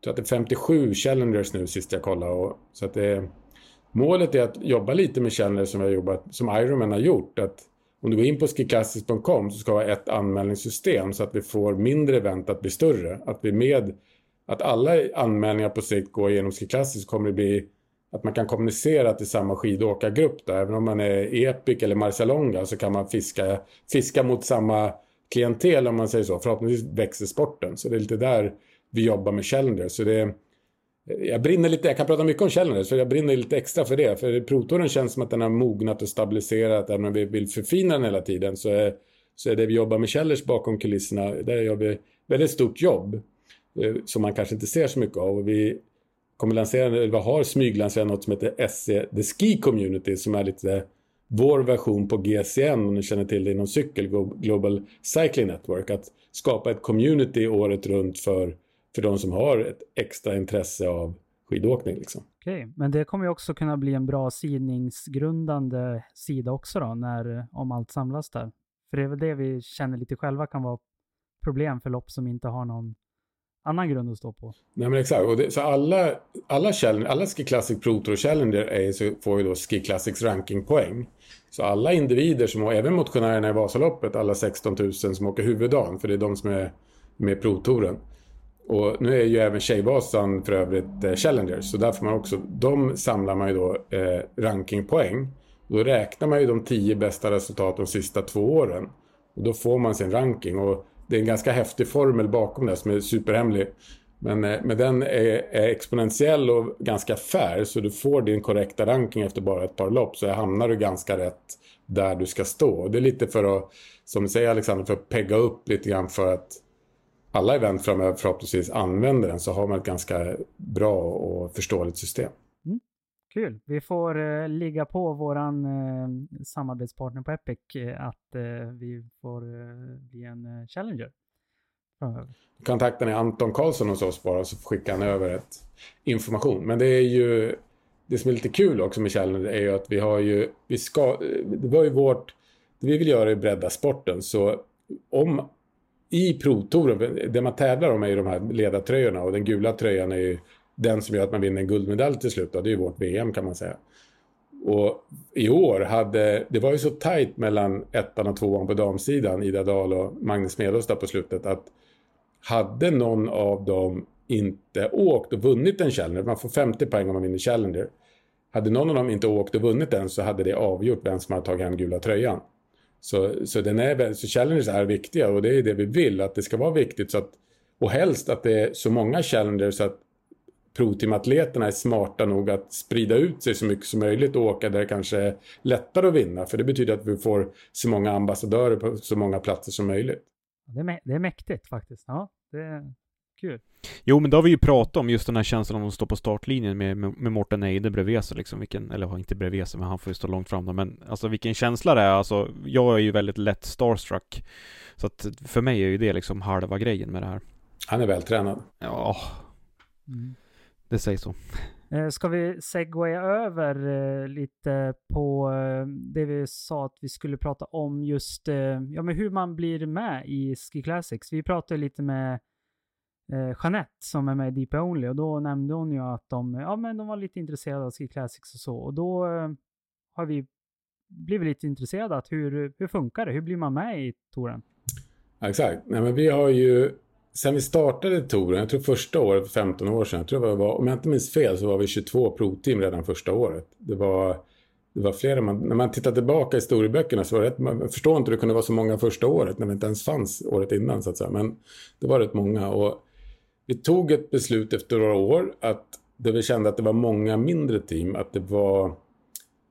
tror att det är 57 challengers nu sist jag kollade. Och, så att det, målet är att jobba lite med challengers som, jobbat, som Ironman har gjort. Att om du går in på skiklassis.com så ska vi ha ett anmälningssystem så att vi får mindre event att bli större. Att vi med att alla anmälningar på sikt går genom Skiklassis kommer det bli att man kan kommunicera till samma skidåkargrupp. Då. Även om man är Epic eller Marcialonga så kan man fiska, fiska mot samma klientel om man säger så. Förhoppningsvis växer sporten. Så det är lite där vi jobbar med Challenger. Så det, jag brinner lite, jag kan prata mycket om Challenger, för jag brinner lite extra för det. För Protoren känns som att den har mognat och stabiliserat, även om vi vill förfina den hela tiden. Så är, så är det vi jobbar med Challenge bakom kulisserna, där gör vi väldigt stort jobb. Eh, som man kanske inte ser så mycket av. Och vi kommer lansera, eller vi har smyglanserat något som heter SC The Ski Community, som är lite vår version på GCN, om ni känner till det inom cykel, Global Cycling Network. Att skapa ett community året runt för för de som har ett extra intresse av skidåkning. Liksom. Okej, okay. men det kommer ju också kunna bli en bra sidningsgrundande sida också då, när, om allt samlas där. För det är väl det vi känner lite själva kan vara problem för lopp som inte har någon annan grund att stå på. Nej men exakt, och det, så alla, alla, challenge, alla Ski Classic Pro Tour Challenger är, så får ju då Ski Classics rankingpoäng. Så alla individer som, även motionärerna i Vasaloppet, alla 16 000 som åker huvuddagen, för det är de som är med Pro Touren och nu är ju även Tjejvasan för övrigt eh, Challenger, så där får man också, de samlar man ju då eh, rankingpoäng. Då räknar man ju de tio bästa resultaten de sista två åren. Och då får man sin ranking och det är en ganska häftig formel bakom det som är superhemlig. Men, eh, men den är, är, exponentiell och ganska fair så du får din korrekta ranking efter bara ett par lopp så hamnar du ganska rätt där du ska stå. Och det är lite för att, som du säger Alexander, för att pegga upp lite grann för att alla event framöver förhoppningsvis använder den så har man ett ganska bra och förståeligt system. Kul. Vi får eh, ligga på våran eh, samarbetspartner på Epic uh, att eh, vi får eh, bli en challenger. Kontakten är Anton Karlsson hos oss bara så skickar han över ett information. Men det är ju det som är lite kul också med Challenger är ju att vi har ju, vi ska, det var ju vårt, det vi vill göra är att bredda sporten. Så om i provtouren, det man tävlar om är ju de här ledartröjorna och den gula tröjan är ju den som gör att man vinner en guldmedalj till slut. Då. Det är ju vårt VM kan man säga. Och i år hade, det var ju så tajt mellan ettan och tvåan på damsidan, Ida Dahl och Magnus Medås där på slutet, att hade någon av dem inte åkt och vunnit en Challenger, man får 50 poäng om man vinner Challenger, hade någon av dem inte åkt och vunnit den så hade det avgjort vem som hade tagit hem gula tröjan. Så, så, den är, så challengers är viktiga och det är det vi vill, att det ska vara viktigt. Så att, och helst att det är så många challengers så att provteamatleterna är smarta nog att sprida ut sig så mycket som möjligt och åka där det kanske är lättare att vinna. För det betyder att vi får så många ambassadörer på så många platser som möjligt. Det är, det är mäktigt faktiskt. Ja, det är kul. Jo, men då har vi ju pratat om just den här känslan om att stå på startlinjen med, med, med Morten Eide bredvid sig liksom. Vilken, eller inte bredvid sig, men han får ju stå långt fram då. Men alltså vilken känsla det är. Alltså, jag är ju väldigt lätt starstruck. Så att för mig är ju det liksom halva grejen med det här. Han är vältränad. Ja. Mm. Det sägs så. Eh, ska vi segwaya över eh, lite på eh, det vi sa att vi skulle prata om just ja, men hur man blir med i Ski Classics. Vi pratade lite med Jeanette som är med i Deep Only och då nämnde hon ju att de, ja, men de var lite intresserade av Ski Classics och så. Och då har vi blivit lite intresserade att hur, hur funkar det? Hur blir man med i touren? Exakt. Nej, men vi har ju, sen vi startade touren, jag tror första året 15 år sedan, jag tror jag var, om jag inte minns fel så var vi 22 provteam redan första året. Det var det var flera, man, när man tittar tillbaka i historieböckerna så var det rätt, man förstår inte hur det kunde vara så många första året när det inte ens fanns året innan så att säga. Men det var rätt många och vi tog ett beslut efter några år att där vi kände att det var många mindre team, att det var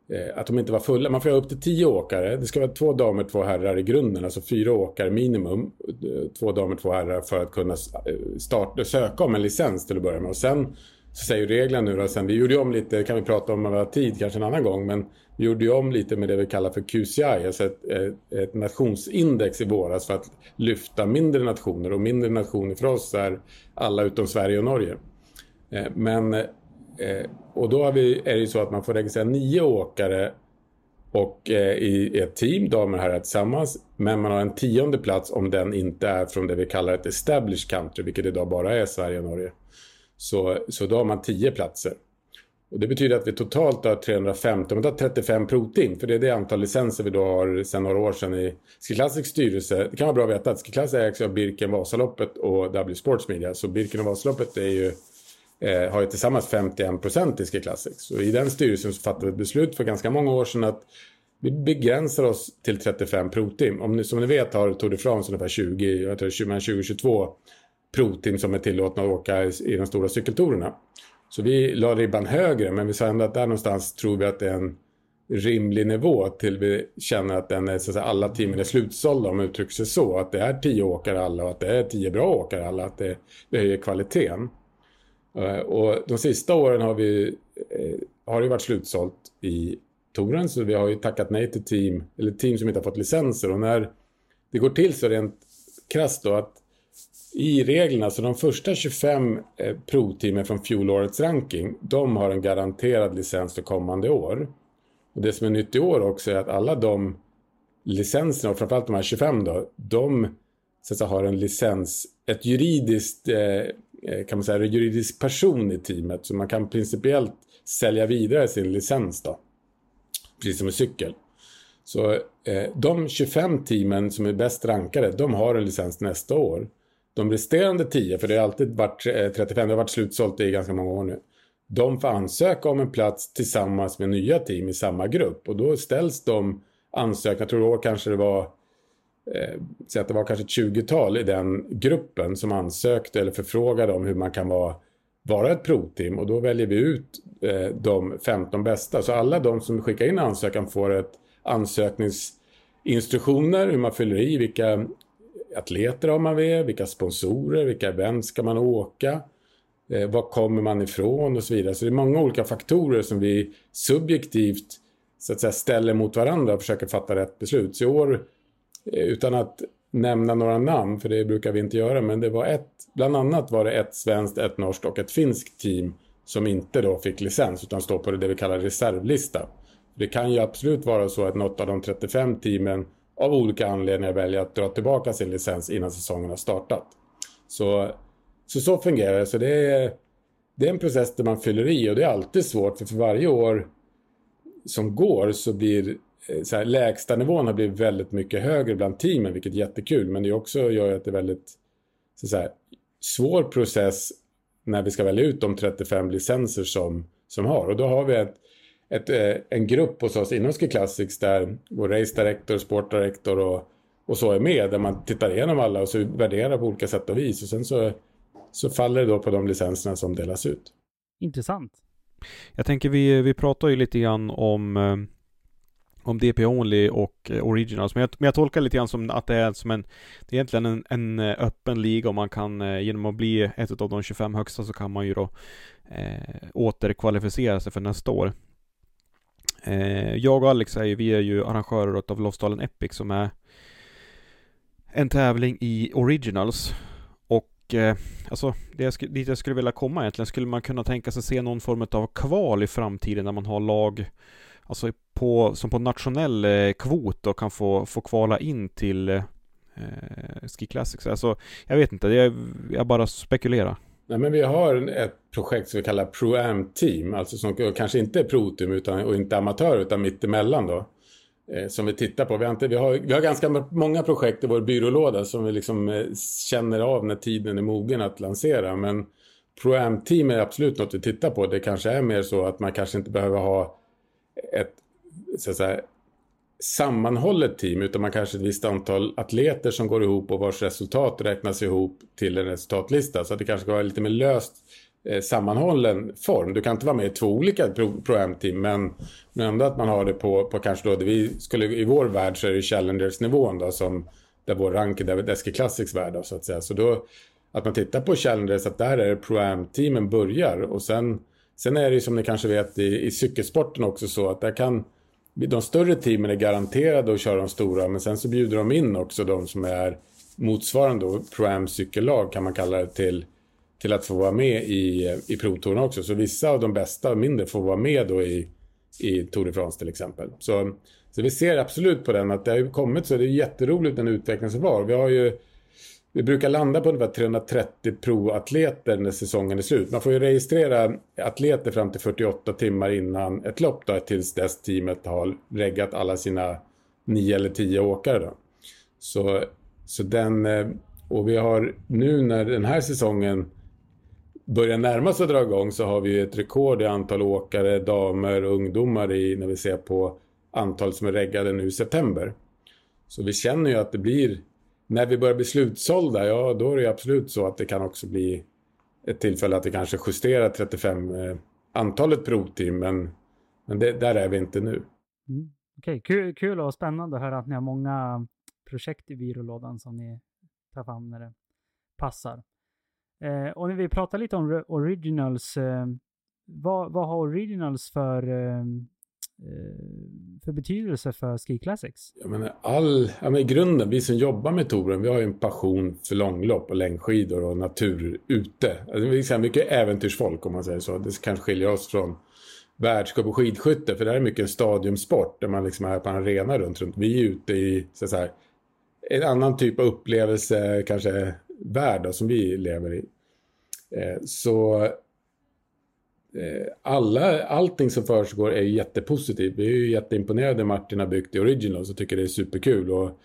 Eh, att de inte var fulla. Man får ha upp till tio åkare. Det ska vara två damer, två herrar i grunden. Alltså fyra åkare minimum. Eh, två damer, två herrar för att kunna eh, starta, söka om en licens till att börja med. Och sen så säger reglerna nu då sen, vi gjorde om lite, kan vi prata om över tid kanske en annan gång, men vi gjorde om lite med det vi kallar för QCI, alltså ett, ett, nationsindex i våras för att lyfta mindre nationer och mindre nationer för oss är alla utom Sverige och Norge. Men, eh, och då har vi, är det ju så att man får registrera nio åkare och eh, i ett team, damer och herrar tillsammans. Men man har en tionde plats om den inte är från det vi kallar ett established country, vilket idag bara är Sverige och Norge. Så, så då har man tio platser. Och det betyder att vi totalt har 315, men 35 protein, För det är det antal licenser vi då har sedan några år sedan i Ski Classics styrelse. Det kan vara bra att veta att Ski Classics ägs av Birken Vasaloppet och W Sports Media. Så Birken och Vasaloppet är ju, eh, har ju tillsammans 51 procent i Ski Classics. Och i den styrelsen så fattade vi ett beslut för ganska många år sedan att vi begränsar oss till 35 provtim. Om ni, som ni vet har Tour de France ungefär 20, jag tror 20-22 provtim som är tillåtna att åka i, i de stora cykeltorerna. Så vi la ribban högre men vi sa ändå att där någonstans tror vi att det är en rimlig nivå till vi känner att den är, så att säga, alla teamen är slutsålda om man uttrycker sig så. Att det är tio åkare alla och att det är tio bra åkare alla. Att det, det höjer kvaliteten. Eh, och de sista åren har vi eh, har det varit slutsålt i touren så vi har ju tackat nej till team eller team som inte har fått licenser och när det går till så rent krasst då att i reglerna, så de första 25 eh, provteamen från fjolårets ranking, de har en garanterad licens för kommande år. Och det som är nytt i år också är att alla de licenserna, och framförallt de här 25 då, de så att säga, har en licens, ett juridiskt, eh, Eh, kan man säga, juridisk person i teamet. Så man kan principiellt sälja vidare sin licens då. Precis som en cykel. Så eh, de 25 teamen som är bäst rankade, de har en licens nästa år. De resterande 10, för det har alltid varit eh, 35, det har varit slutsålt i ganska många år nu. De får ansöka om en plats tillsammans med nya team i samma grupp. Och då ställs de ansökningar, jag tror år kanske det var eh, att det var kanske ett 20-tal i den gruppen som ansökte eller förfrågade om hur man kan vara, vara ett provteam. Och då väljer vi ut eh, de 15 bästa. Så alla de som skickar in ansökan får ett ansökningsinstruktioner, hur man fyller i, vilka atleter har man med, vilka sponsorer, vilka event ska man åka, eh, var kommer man ifrån och så vidare. Så det är många olika faktorer som vi subjektivt så att säga, ställer mot varandra och försöker fatta rätt beslut. Så i år, Eh, utan att nämna några namn, för det brukar vi inte göra, men det var ett, bland annat var det ett svenskt, ett norskt och ett finskt team som inte då fick licens utan står på det vi kallar reservlista. Det kan ju absolut vara så att något av de 35 teamen av olika anledningar väljer att dra tillbaka sin licens innan säsongen har startat. Så så, så fungerar det. Så det är, det är en process där man fyller i och det är alltid svårt för för varje år som går så blir så här, lägsta nivån har blivit väldigt mycket högre bland teamen vilket är jättekul men det också gör att det är väldigt så, så här, svår process när vi ska välja ut de 35 licenser som, som har och då har vi ett, ett, eh, en grupp hos oss inom Ski Classics där vår race director, sport director och, och så är med där man tittar igenom alla och så värderar på olika sätt och vis och sen så så faller det då på de licenserna som delas ut. Intressant. Jag tänker vi, vi pratar ju lite grann om eh, om DP Only och eh, Originals. Men jag, men jag tolkar lite grann som att det är som en Det är egentligen en, en eh, öppen liga och man kan eh, genom att bli ett av de 25 högsta så kan man ju då eh, återkvalificera sig för nästa år. Eh, jag och Alex är ju, vi är ju arrangörer av Lofsdalen Epic som är en tävling i Originals och eh, alltså, det jag, dit jag skulle vilja komma egentligen, skulle man kunna tänka sig se någon form av kval i framtiden när man har lag Alltså på, som på nationell eh, kvot och kan få, få kvala in till eh, Ski Classics. Alltså, jag vet inte, jag, jag bara spekulerar. Nej, men vi har ett projekt som vi kallar Pro-Am Team, alltså som kanske inte är Pro-Team utan, och inte amatör utan mittemellan då eh, som vi tittar på. Vi har, inte, vi, har, vi har ganska många projekt i vår byrålåda som vi liksom eh, känner av när tiden är mogen att lansera. Men Pro-Am-team är absolut något vi tittar på. Det kanske är mer så att man kanske inte behöver ha ett så att säga, sammanhållet team utan man kanske ett visst antal atleter som går ihop och vars resultat räknas ihop till en resultatlista. Så att det kanske ska vara lite mer löst eh, sammanhållen form. Du kan inte vara med i två olika pro, pro team men, men ändå att man har det på, på kanske då det vi skulle i vår värld så är det Challengers-nivån då som där vår rank är Deski Classics värld då, så att säga. Så då att man tittar på Challengers att där är det pro teamen börjar och sen sen är det ju som ni kanske vet i, i cykelsporten också så att där kan de större teamen är garanterade att köra de stora men sen så bjuder de in också de som är motsvarande pro cykellag kan man kalla det till till att få vara med i, i provtouren också. Så vissa av de bästa och mindre får vara med då i, i Tour de France till exempel. Så, så vi ser absolut på den att det har kommit så det är jätteroligt den utveckling som var. Vi har ju vi brukar landa på ungefär 330 proatleter när säsongen är slut. Man får ju registrera atleter fram till 48 timmar innan ett lopp då, tills dess teamet har reggat alla sina 9 eller 10 åkare. Då. Så, så den, eh, och vi har nu när den här säsongen börjar närma sig att dra igång så har vi ett rekord i antal åkare, damer och ungdomar i, när vi ser på antal som är reggade nu i september. Så vi känner ju att det blir, när vi börjar bli slutsålda, ja då är det absolut så att det kan också bli ett tillfälle att vi kanske justerar 35 eh, antalet provteam, men, men det, där är vi inte nu. Mm. Okej, okay. kul, kul och spännande att höra att ni har många projekt i byrålådan som ni tar fram när det passar. Eh, och när vi pratar lite om originals, eh, vad, vad har originals för, eh, Eh, för betydelse för Ski Classics? Jag menar, all, jag menar, I grunden, vi som jobbar med touren, vi har ju en passion för långlopp och längdskidor och natur ute. Alltså, vi är mycket äventyrsfolk om man säger så. Det kanske skiljer oss från världscup och skidskytte, för det här är mycket en stadiumsport där man liksom är på en arena runt, runt. Vi är ute i så att en annan typ av upplevelse, kanske värld som vi lever i. Eh, så Eh, alla, allting som försiggår är jättepositivt. Vi är ju jätteimponerade Martin har byggt i Originals och tycker det är superkul. Och,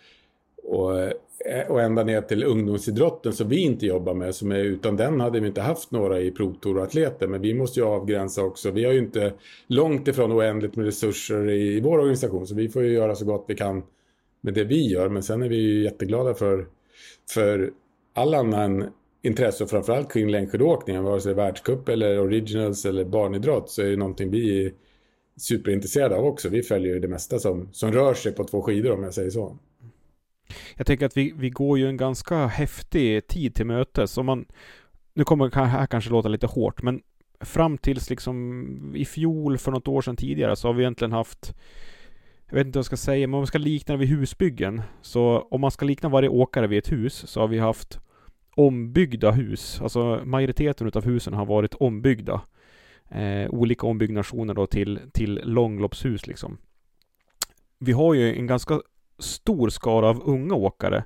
och, eh, och ända ner till ungdomsidrotten som vi inte jobbar med. Som är, utan den hade vi inte haft några i provtour-atleter. Men vi måste ju avgränsa också. Vi har ju inte långt ifrån oändligt med resurser i, i vår organisation. Så vi får ju göra så gott vi kan med det vi gör. Men sen är vi ju jätteglada för, för all annan intresse och framförallt kring längdskidåkningen, vare sig världscup eller originals eller barnidrott så är det någonting vi är superintresserade av också. Vi följer ju det mesta som, som rör sig på två skidor om jag säger så. Jag tänker att vi, vi går ju en ganska häftig tid till mötes. Om man, nu kommer det här kanske låta lite hårt, men fram tills liksom i fjol för något år sedan tidigare så har vi egentligen haft jag vet inte vad jag ska säga, men om man ska likna det vid husbyggen. Så om man ska likna varje åkare vid ett hus så har vi haft ombyggda hus. Alltså majoriteten utav husen har varit ombyggda. Eh, olika ombyggnationer då till, till långloppshus liksom. Vi har ju en ganska stor skara av unga åkare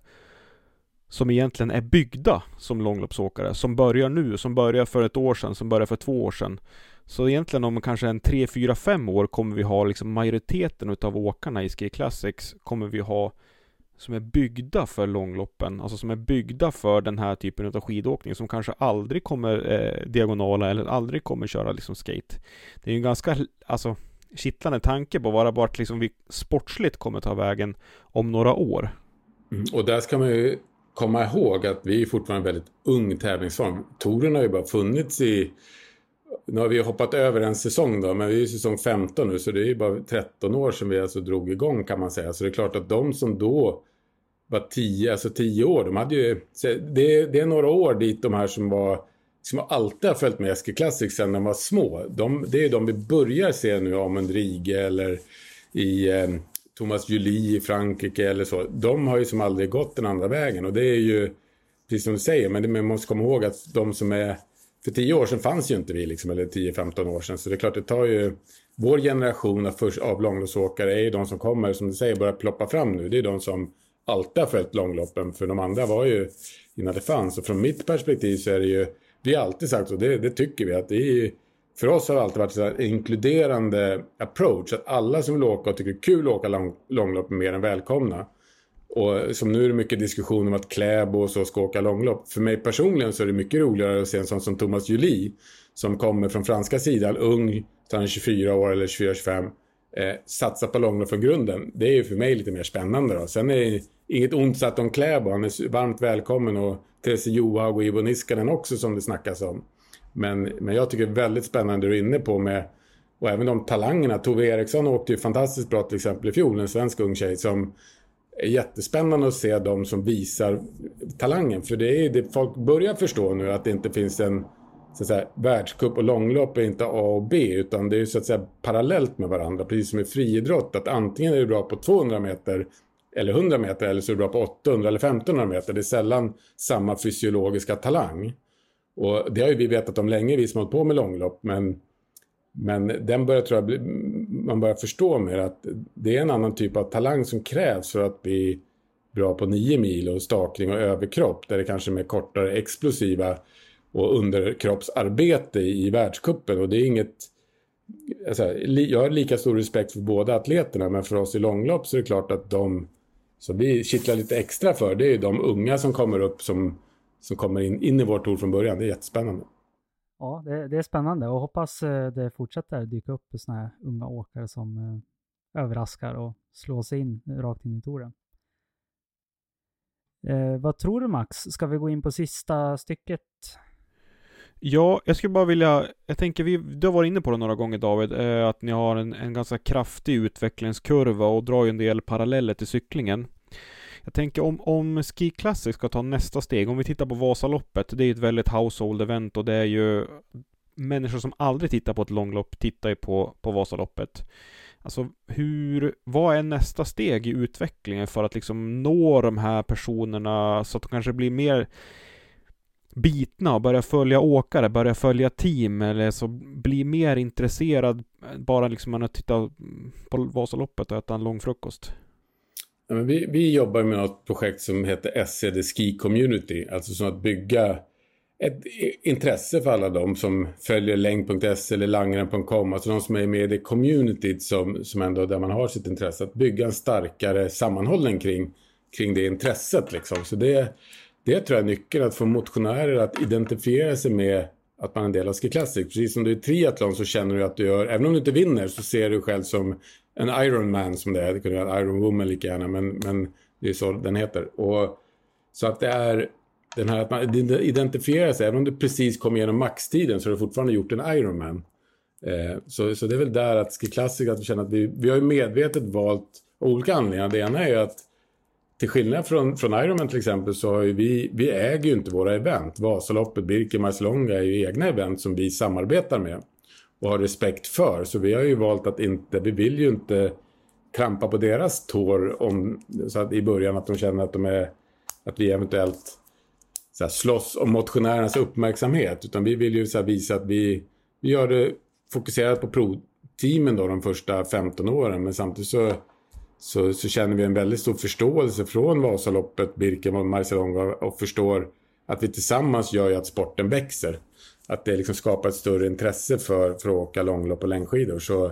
som egentligen är byggda som långloppsåkare, som börjar nu, som börjar för ett år sedan, som börjar för två år sedan. Så egentligen om kanske en 3, 4, 5 år kommer vi ha liksom majoriteten utav åkarna i Ski Classics kommer vi ha som är byggda för långloppen, alltså som är byggda för den här typen av skidåkning som kanske aldrig kommer eh, diagonala eller aldrig kommer köra liksom skate. Det är ju en ganska, alltså kittlande tanke på vara vart liksom vi sportsligt kommer ta vägen om några år. Mm, och där ska man ju komma ihåg att vi är fortfarande en väldigt ung tävlingsform. Touren har ju bara funnits i nu har vi hoppat över en säsong då, men vi är ju säsong 15 nu så det är ju bara 13 år sedan vi alltså drog igång kan man säga. Så det är klart att de som då var 10, alltså 10 år, de hade ju, det, det är några år dit de här som var som alltid har följt med Eskil Classic sedan de var små. De, det är de vi börjar se nu, Amund Rige eller i eh, Thomas Julie i Frankrike eller så. De har ju som aldrig gått den andra vägen och det är ju, precis som du säger, men det, man måste komma ihåg att de som är för 10 år sedan fanns ju inte vi, liksom, eller 10-15 år sedan. Så det är klart, det tar ju... Vår generation av, av långloppsåkare är ju de som kommer, som du säger, börjar ploppa fram nu. Det är de som alltid har följt långloppen, för de andra var ju innan det fanns. Och från mitt perspektiv så är det ju, vi har alltid sagt så, det, det tycker vi, att det är ju... för oss har det alltid varit en inkluderande approach. Att alla som vill åka och tycker det är kul att åka lång, långlopp är mer än välkomna. Och som nu är det mycket diskussion om att Kläbo och så ska åka långlopp. För mig personligen så är det mycket roligare att se en sån som Thomas Julie. Som kommer från franska sidan, ung, så han är 24 år eller 24-25. Eh, satsa på långlopp från grunden. Det är ju för mig lite mer spännande då. Sen är det inget ont sagt om Kläbo. Han är varmt välkommen och Therese Johaug och Ivo Niskanen också som det snackas om. Men, men jag tycker det är väldigt spännande du är inne på med och även de talangerna. Tove Eriksson åkte ju fantastiskt bra till exempel i fjol, en svensk ung tjej som är jättespännande att se de som visar talangen. För det är det folk börjar förstå nu att det inte finns en så att säga, världscup och långlopp är inte A och B utan det är så att säga parallellt med varandra. Precis som i friidrott att antingen är du bra på 200 meter eller 100 meter eller så är du bra på 800 eller 1500 meter. Det är sällan samma fysiologiska talang. Och det har ju vi vetat om länge, vi som hållit på med långlopp. Men men den börjar, tror jag, man börjar förstå mer att det är en annan typ av talang som krävs för att bli bra på nio mil och stakning och överkropp. Där det kanske är mer kortare explosiva och underkroppsarbete i världskuppen. Och det är inget... Alltså, jag har lika stor respekt för båda atleterna men för oss i långlopp så är det klart att de som vi kittlar lite extra för det är de unga som kommer upp som, som kommer in, in i vårt tour från början. Det är jättespännande. Ja, det, det, är spännande och hoppas eh, det fortsätter dyka upp sådana här unga åkare som, eh, överraskar och slår sig in rakt in i touren. Eh, vad tror du Max? Ska vi gå in på sista stycket? Ja, jag skulle bara vilja, jag tänker vi, du har varit inne på det några gånger David, eh, att ni har en, en ganska kraftig utvecklingskurva och drar ju en del paralleller till cyklingen. Jag tänker om, om Ski Classic ska ta nästa steg, om vi tittar på Vasaloppet, det är ju ett väldigt household event och det är ju människor som aldrig tittar på ett långlopp tittar ju på, på Vasaloppet. Alltså hur, vad är nästa steg i utvecklingen för att liksom nå de här personerna så att de kanske blir mer bitna och börja följa åkare, börja följa team eller så bli mer intresserad bara liksom man har tittat på Vasaloppet och äta en lång frukost? Ja, vi, vi jobbar med något projekt som heter SCD Ski Community, alltså som att bygga ett intresse för alla de som följer längd.se eller langren.com, alltså de som är med i det communityt som, som ändå där man har sitt intresse, att bygga en starkare sammanhållning kring, kring det intresset liksom. Så det, det tror jag är nyckeln, att få motionärer att identifiera sig med att man är en del av Ski Classic. Precis som du är triathlon så känner du att du gör, även om du inte vinner så ser du själv som en Ironman som det är. Det kunde vara en Iron Woman lika gärna, men, men det är så den heter. Och, så att det är den här att man identifierar sig, även om du precis kom igenom maxtiden så har du fortfarande gjort en Ironman. Eh, så, så det är väl där att Ski Classic, att vi känner att vi, vi har ju medvetet valt olika anledningar. Det ena är ju att till skillnad från, från Ironman till exempel så har ju vi, vi äger ju inte våra event. Vasaloppet, Birken, Marcelonga är ju egna event som vi samarbetar med och har respekt för. Så vi har ju valt att inte, vi vill ju inte trampa på deras tår om, så att i början att de känner att de är, att vi eventuellt så här, slåss om motionärernas uppmärksamhet. Utan vi vill ju så här, visa att vi, vi gör det fokuserat på provteamen då de första 15 åren. Men samtidigt så, så, så känner vi en väldigt stor förståelse från Vasaloppet, Birken och Marcialonga och förstår att vi tillsammans gör ju att sporten växer. Att det liksom skapar ett större intresse för, för att åka långlopp och längdskidor. Så,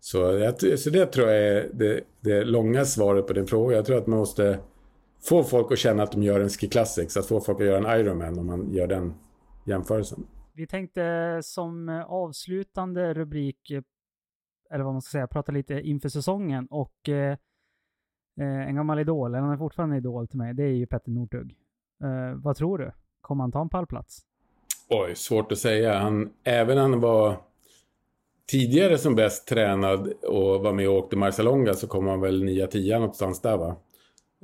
så, så det tror jag är det, det långa svaret på din fråga. Jag tror att man måste få folk att känna att de gör en Ski Classics, att få folk att göra en Ironman om man gör den jämförelsen. Vi tänkte som avslutande rubrik, eller vad man ska säga, prata lite inför säsongen och eh en gammal idol, eller han är fortfarande idol till mig, det är ju Petter Northug. Eh, vad tror du? Kommer han ta en pallplats? Oj, svårt att säga. Han, även han var tidigare som bäst tränad och var med och åkte Marcialonga så kom han väl 9-10 någonstans där va?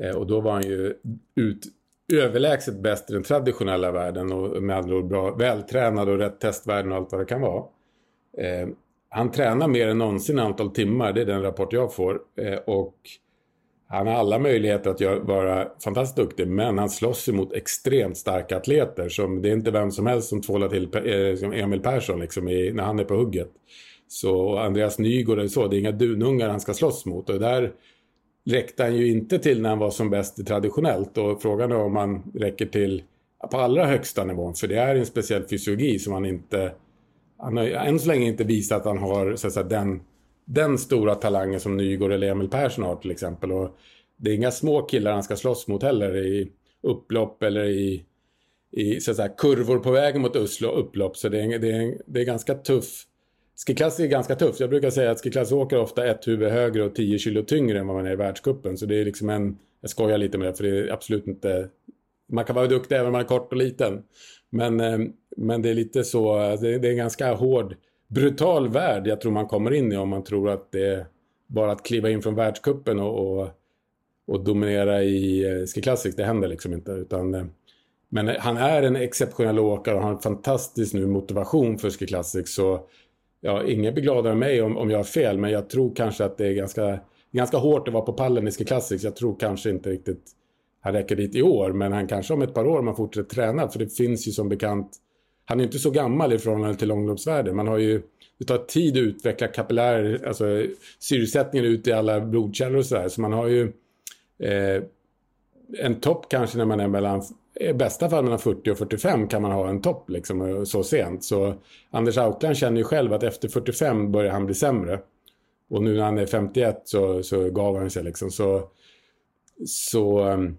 Eh, och då var han ju ut, överlägset bäst i den traditionella världen och med andra ord bra, vältränad och rätt testvärden och allt vad det kan vara. Eh, han tränar mer än någonsin antal timmar, det är den rapport jag får. Eh, och han har alla möjligheter att göra, vara fantastiskt duktig, men han slåss emot extremt starka atleter. Som, det är inte vem som helst som tvålar till eh, Emil Persson liksom, i, när han är på hugget. Så Andreas Nygård eller så, det är inga dunungar han ska slåss mot. Och där räckte han ju inte till när han var som bäst traditionellt och frågan är om han räcker till på allra högsta nivån för det är en speciell fysiologi som han inte han har än så länge inte visat att han har så att säga, den, den stora talangen som Nygård eller Emil Persson har till exempel. Och det är inga små killar han ska slåss mot heller i upplopp eller i, i så att säga, kurvor på vägen mot Oslo upplopp. Så det är, det är, det är ganska tuff Skiklass är ganska tufft. Jag brukar säga att skiklass åker ofta ett huvud högre och 10 kilo tyngre än vad man är i världskuppen. Så det är liksom en... Jag skojar lite med det för det är absolut inte... Man kan vara duktig även om man är kort och liten. Men, eh, men det är lite så... Det är en ganska hård, brutal värld jag tror man kommer in i om man tror att det är bara att kliva in från världskuppen och, och, och dominera i eh, Ski Classics, Det händer liksom inte. Utan, eh, men han är en exceptionell åkare och har en fantastisk nu motivation för Ski Classics. Så ja, ingen blir gladare än mig om, om jag har fel, men jag tror kanske att det är ganska, ganska hårt att vara på pallen i Ski Classics. Jag tror kanske inte riktigt han räcker dit i år, men han kanske om ett par år om han fortsätter träna, för det finns ju som bekant, han är inte så gammal i förhållande till långloppsvärlden. Man har ju, det tar tid att utveckla kapillär, alltså syresättningen ut i alla blodkärl och sådär, så man har ju eh, en topp kanske när man är mellan i bästa fall mellan 40 och 45 kan man ha en topp liksom, så sent. Så Anders Aukland känner ju själv att efter 45 börjar han bli sämre. Och nu när han är 51 så, så gav han sig liksom. Så, så ehm,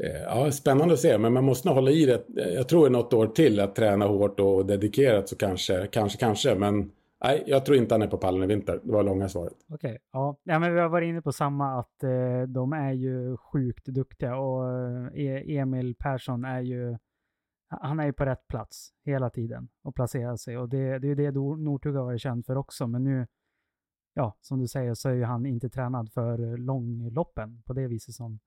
Eh, ja, spännande att se. Men man måste nog hålla i det. Eh, jag tror något år till att träna hårt och dedikerat så kanske, kanske, kanske. Men Nej, jag tror inte han är på pallen i vinter. Det var långa svaret. Okej, okay. ja. ja. men vi har varit inne på samma att eh, de är ju sjukt duktiga och eh, e-, Emil Persson är ju han är ju på rätt plats hela tiden och placerar sig och det, det är ju det Northug har varit känd för också men nu, ja som du säger så är ju han inte tränad för långloppen på det viset som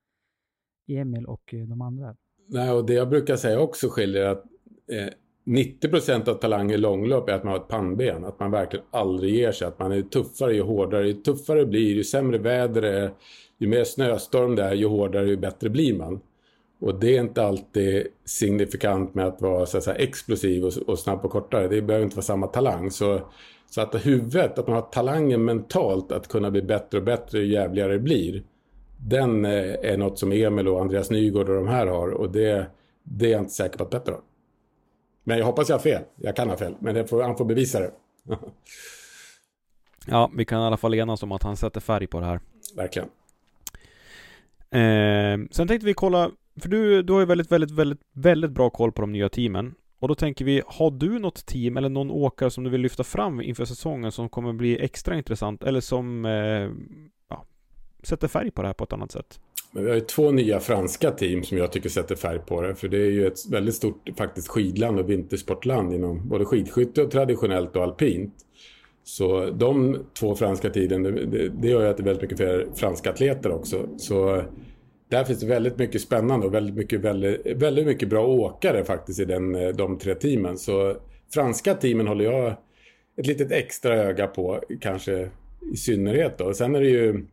Emil och eh, de andra. Nej, och det jag brukar säga också skiljer att eh, 90 procent av talang i långlopp är att man har ett pannben. Att man verkligen aldrig ger sig. Att man är tuffare ju hårdare. Ju tuffare det blir, ju sämre väder det är, ju mer snöstorm det är, ju hårdare, ju bättre blir man. Och det är inte alltid signifikant med att vara så att säga, explosiv och, och snabb och kortare. Det behöver inte vara samma talang. Så, så att huvudet, att man har talangen mentalt att kunna bli bättre och bättre ju jävligare det blir. Den eh, är något som Emil och Andreas Nygård och de här har. Och det, det är jag inte säker på att Petter har. Men jag hoppas jag har fel. Jag kan ha fel. Men får, han får bevisa det. ja, vi kan i alla fall enas om att han sätter färg på det här. Verkligen. Eh, sen tänkte vi kolla, för du, du har ju väldigt, väldigt, väldigt, väldigt bra koll på de nya teamen. Och då tänker vi, har du något team eller någon åkare som du vill lyfta fram inför säsongen som kommer bli extra intressant eller som eh, sätter färg på det här på ett annat sätt? Men vi har ju två nya franska team som jag tycker sätter färg på det. För det är ju ett väldigt stort faktiskt skidland och vintersportland inom både skidskytte och traditionellt och alpint. Så de två franska tiden, det, det gör ju att det är väldigt mycket fler franska atleter också. Så där finns det väldigt mycket spännande och väldigt mycket, väldigt, väldigt mycket bra åkare faktiskt i den, eh, de tre teamen. Så franska teamen håller jag ett litet extra öga på, kanske i synnerhet då. Sen är det ju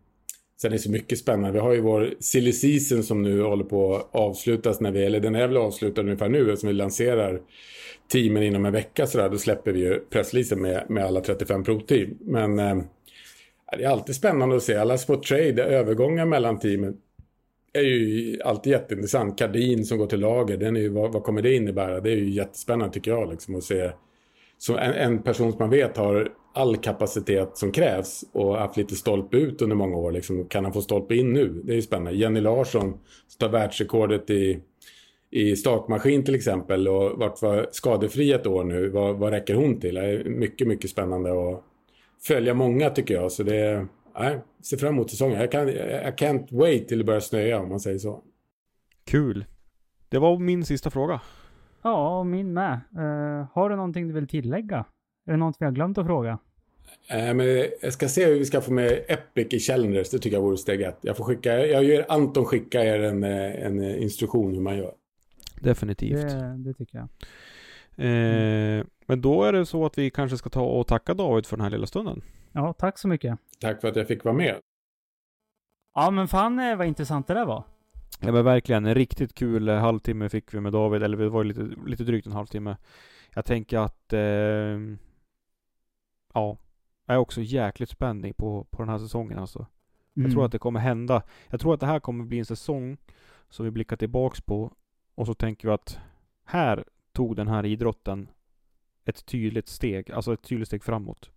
Sen är det så mycket spännande. Vi har ju vår silly season som nu håller på att avslutas när vi, eller den är väl avslutad ungefär nu eftersom vi lanserar teamen inom en vecka sådär. Då släpper vi ju pressleasen med, med alla 35 provteam. Men eh, det är alltid spännande att se. Alla små trade, övergångar mellan teamen är ju alltid jätteintressant. Kardin som går till lager, den är ju, vad, vad kommer det innebära? Det är ju jättespännande tycker jag liksom att se. Så en, en person som man vet har all kapacitet som krävs och haft lite stolpe ut under många år. Liksom, kan han få stolpe in nu? Det är ju spännande. Jenny Larsson tar världsrekordet i, i stakmaskin till exempel och varit var skadefri ett år nu. Vad, vad räcker hon till? Det är mycket, mycket spännande att följa många tycker jag. Så det är, nej, ser fram emot säsongen. Jag, kan, jag can't wait till det börjar snöa om man säger så. Kul. Det var min sista fråga. Ja, min med. Uh, har du någonting du vill tillägga? Är det något vi har glömt att fråga? Äh, men jag ska se hur vi ska få med Epic i Challengers. Det tycker jag vore steg ett. Jag får skicka, jag ger Anton skicka er en, eh, en instruktion hur man gör. Definitivt. Det, det tycker jag. Eh, men då är det så att vi kanske ska ta och tacka David för den här lilla stunden. Ja, tack så mycket. Tack för att jag fick vara med. Ja, men fan eh, vad intressant det där var. Ja men verkligen, en riktigt kul halvtimme fick vi med David, eller det var lite, lite drygt en halvtimme. Jag tänker att eh, ja, jag är också jäkligt spänning på, på den här säsongen alltså. Mm. Jag tror mm. att det kommer hända. Jag tror att det här kommer bli en säsong som vi blickar tillbaks på och så tänker vi att här tog den här idrotten ett tydligt steg, alltså ett tydligt steg framåt.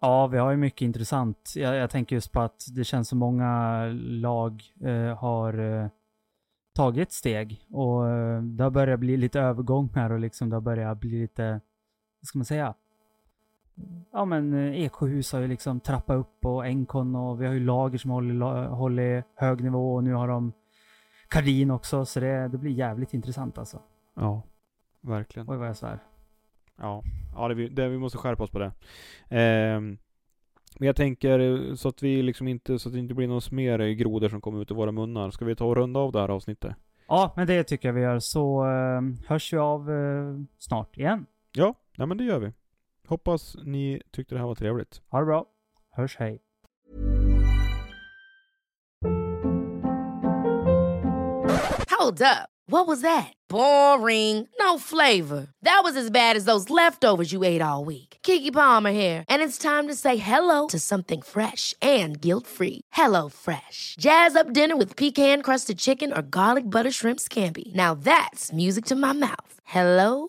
Ja, vi har ju mycket intressant. Jag, jag tänker just på att det känns som många lag eh, har eh, tagit steg och eh, det har börjat bli lite övergångar och liksom det har börjat bli lite, vad ska man säga, ja men eh, Eksjöhus har ju liksom trappat upp och Encon och vi har ju lager som håller, håller hög nivå och nu har de Kardin också så det, det blir jävligt intressant alltså. Ja, verkligen. Oj vad jag svär. Ja, ja det, det, vi måste skärpa oss på det. Eh, men jag tänker eh, så att vi liksom inte, så att det inte blir någon mer grodor som kommer ut i våra munnar. Ska vi ta och runda av det här avsnittet? Ja, men det tycker jag vi gör. Så eh, hörs vi av eh, snart igen. Ja, nej men det gör vi. Hoppas ni tyckte det här var trevligt. Ha det bra. Hörs hej. Hold up. What was that? Boring. No flavor. That was as bad as those leftovers you ate all week. Kiki Palmer here, and it's time to say hello to something fresh and guilt-free. Hello Fresh. Jazz up dinner with pecan-crusted chicken or garlic butter shrimp scampi. Now that's music to my mouth. Hello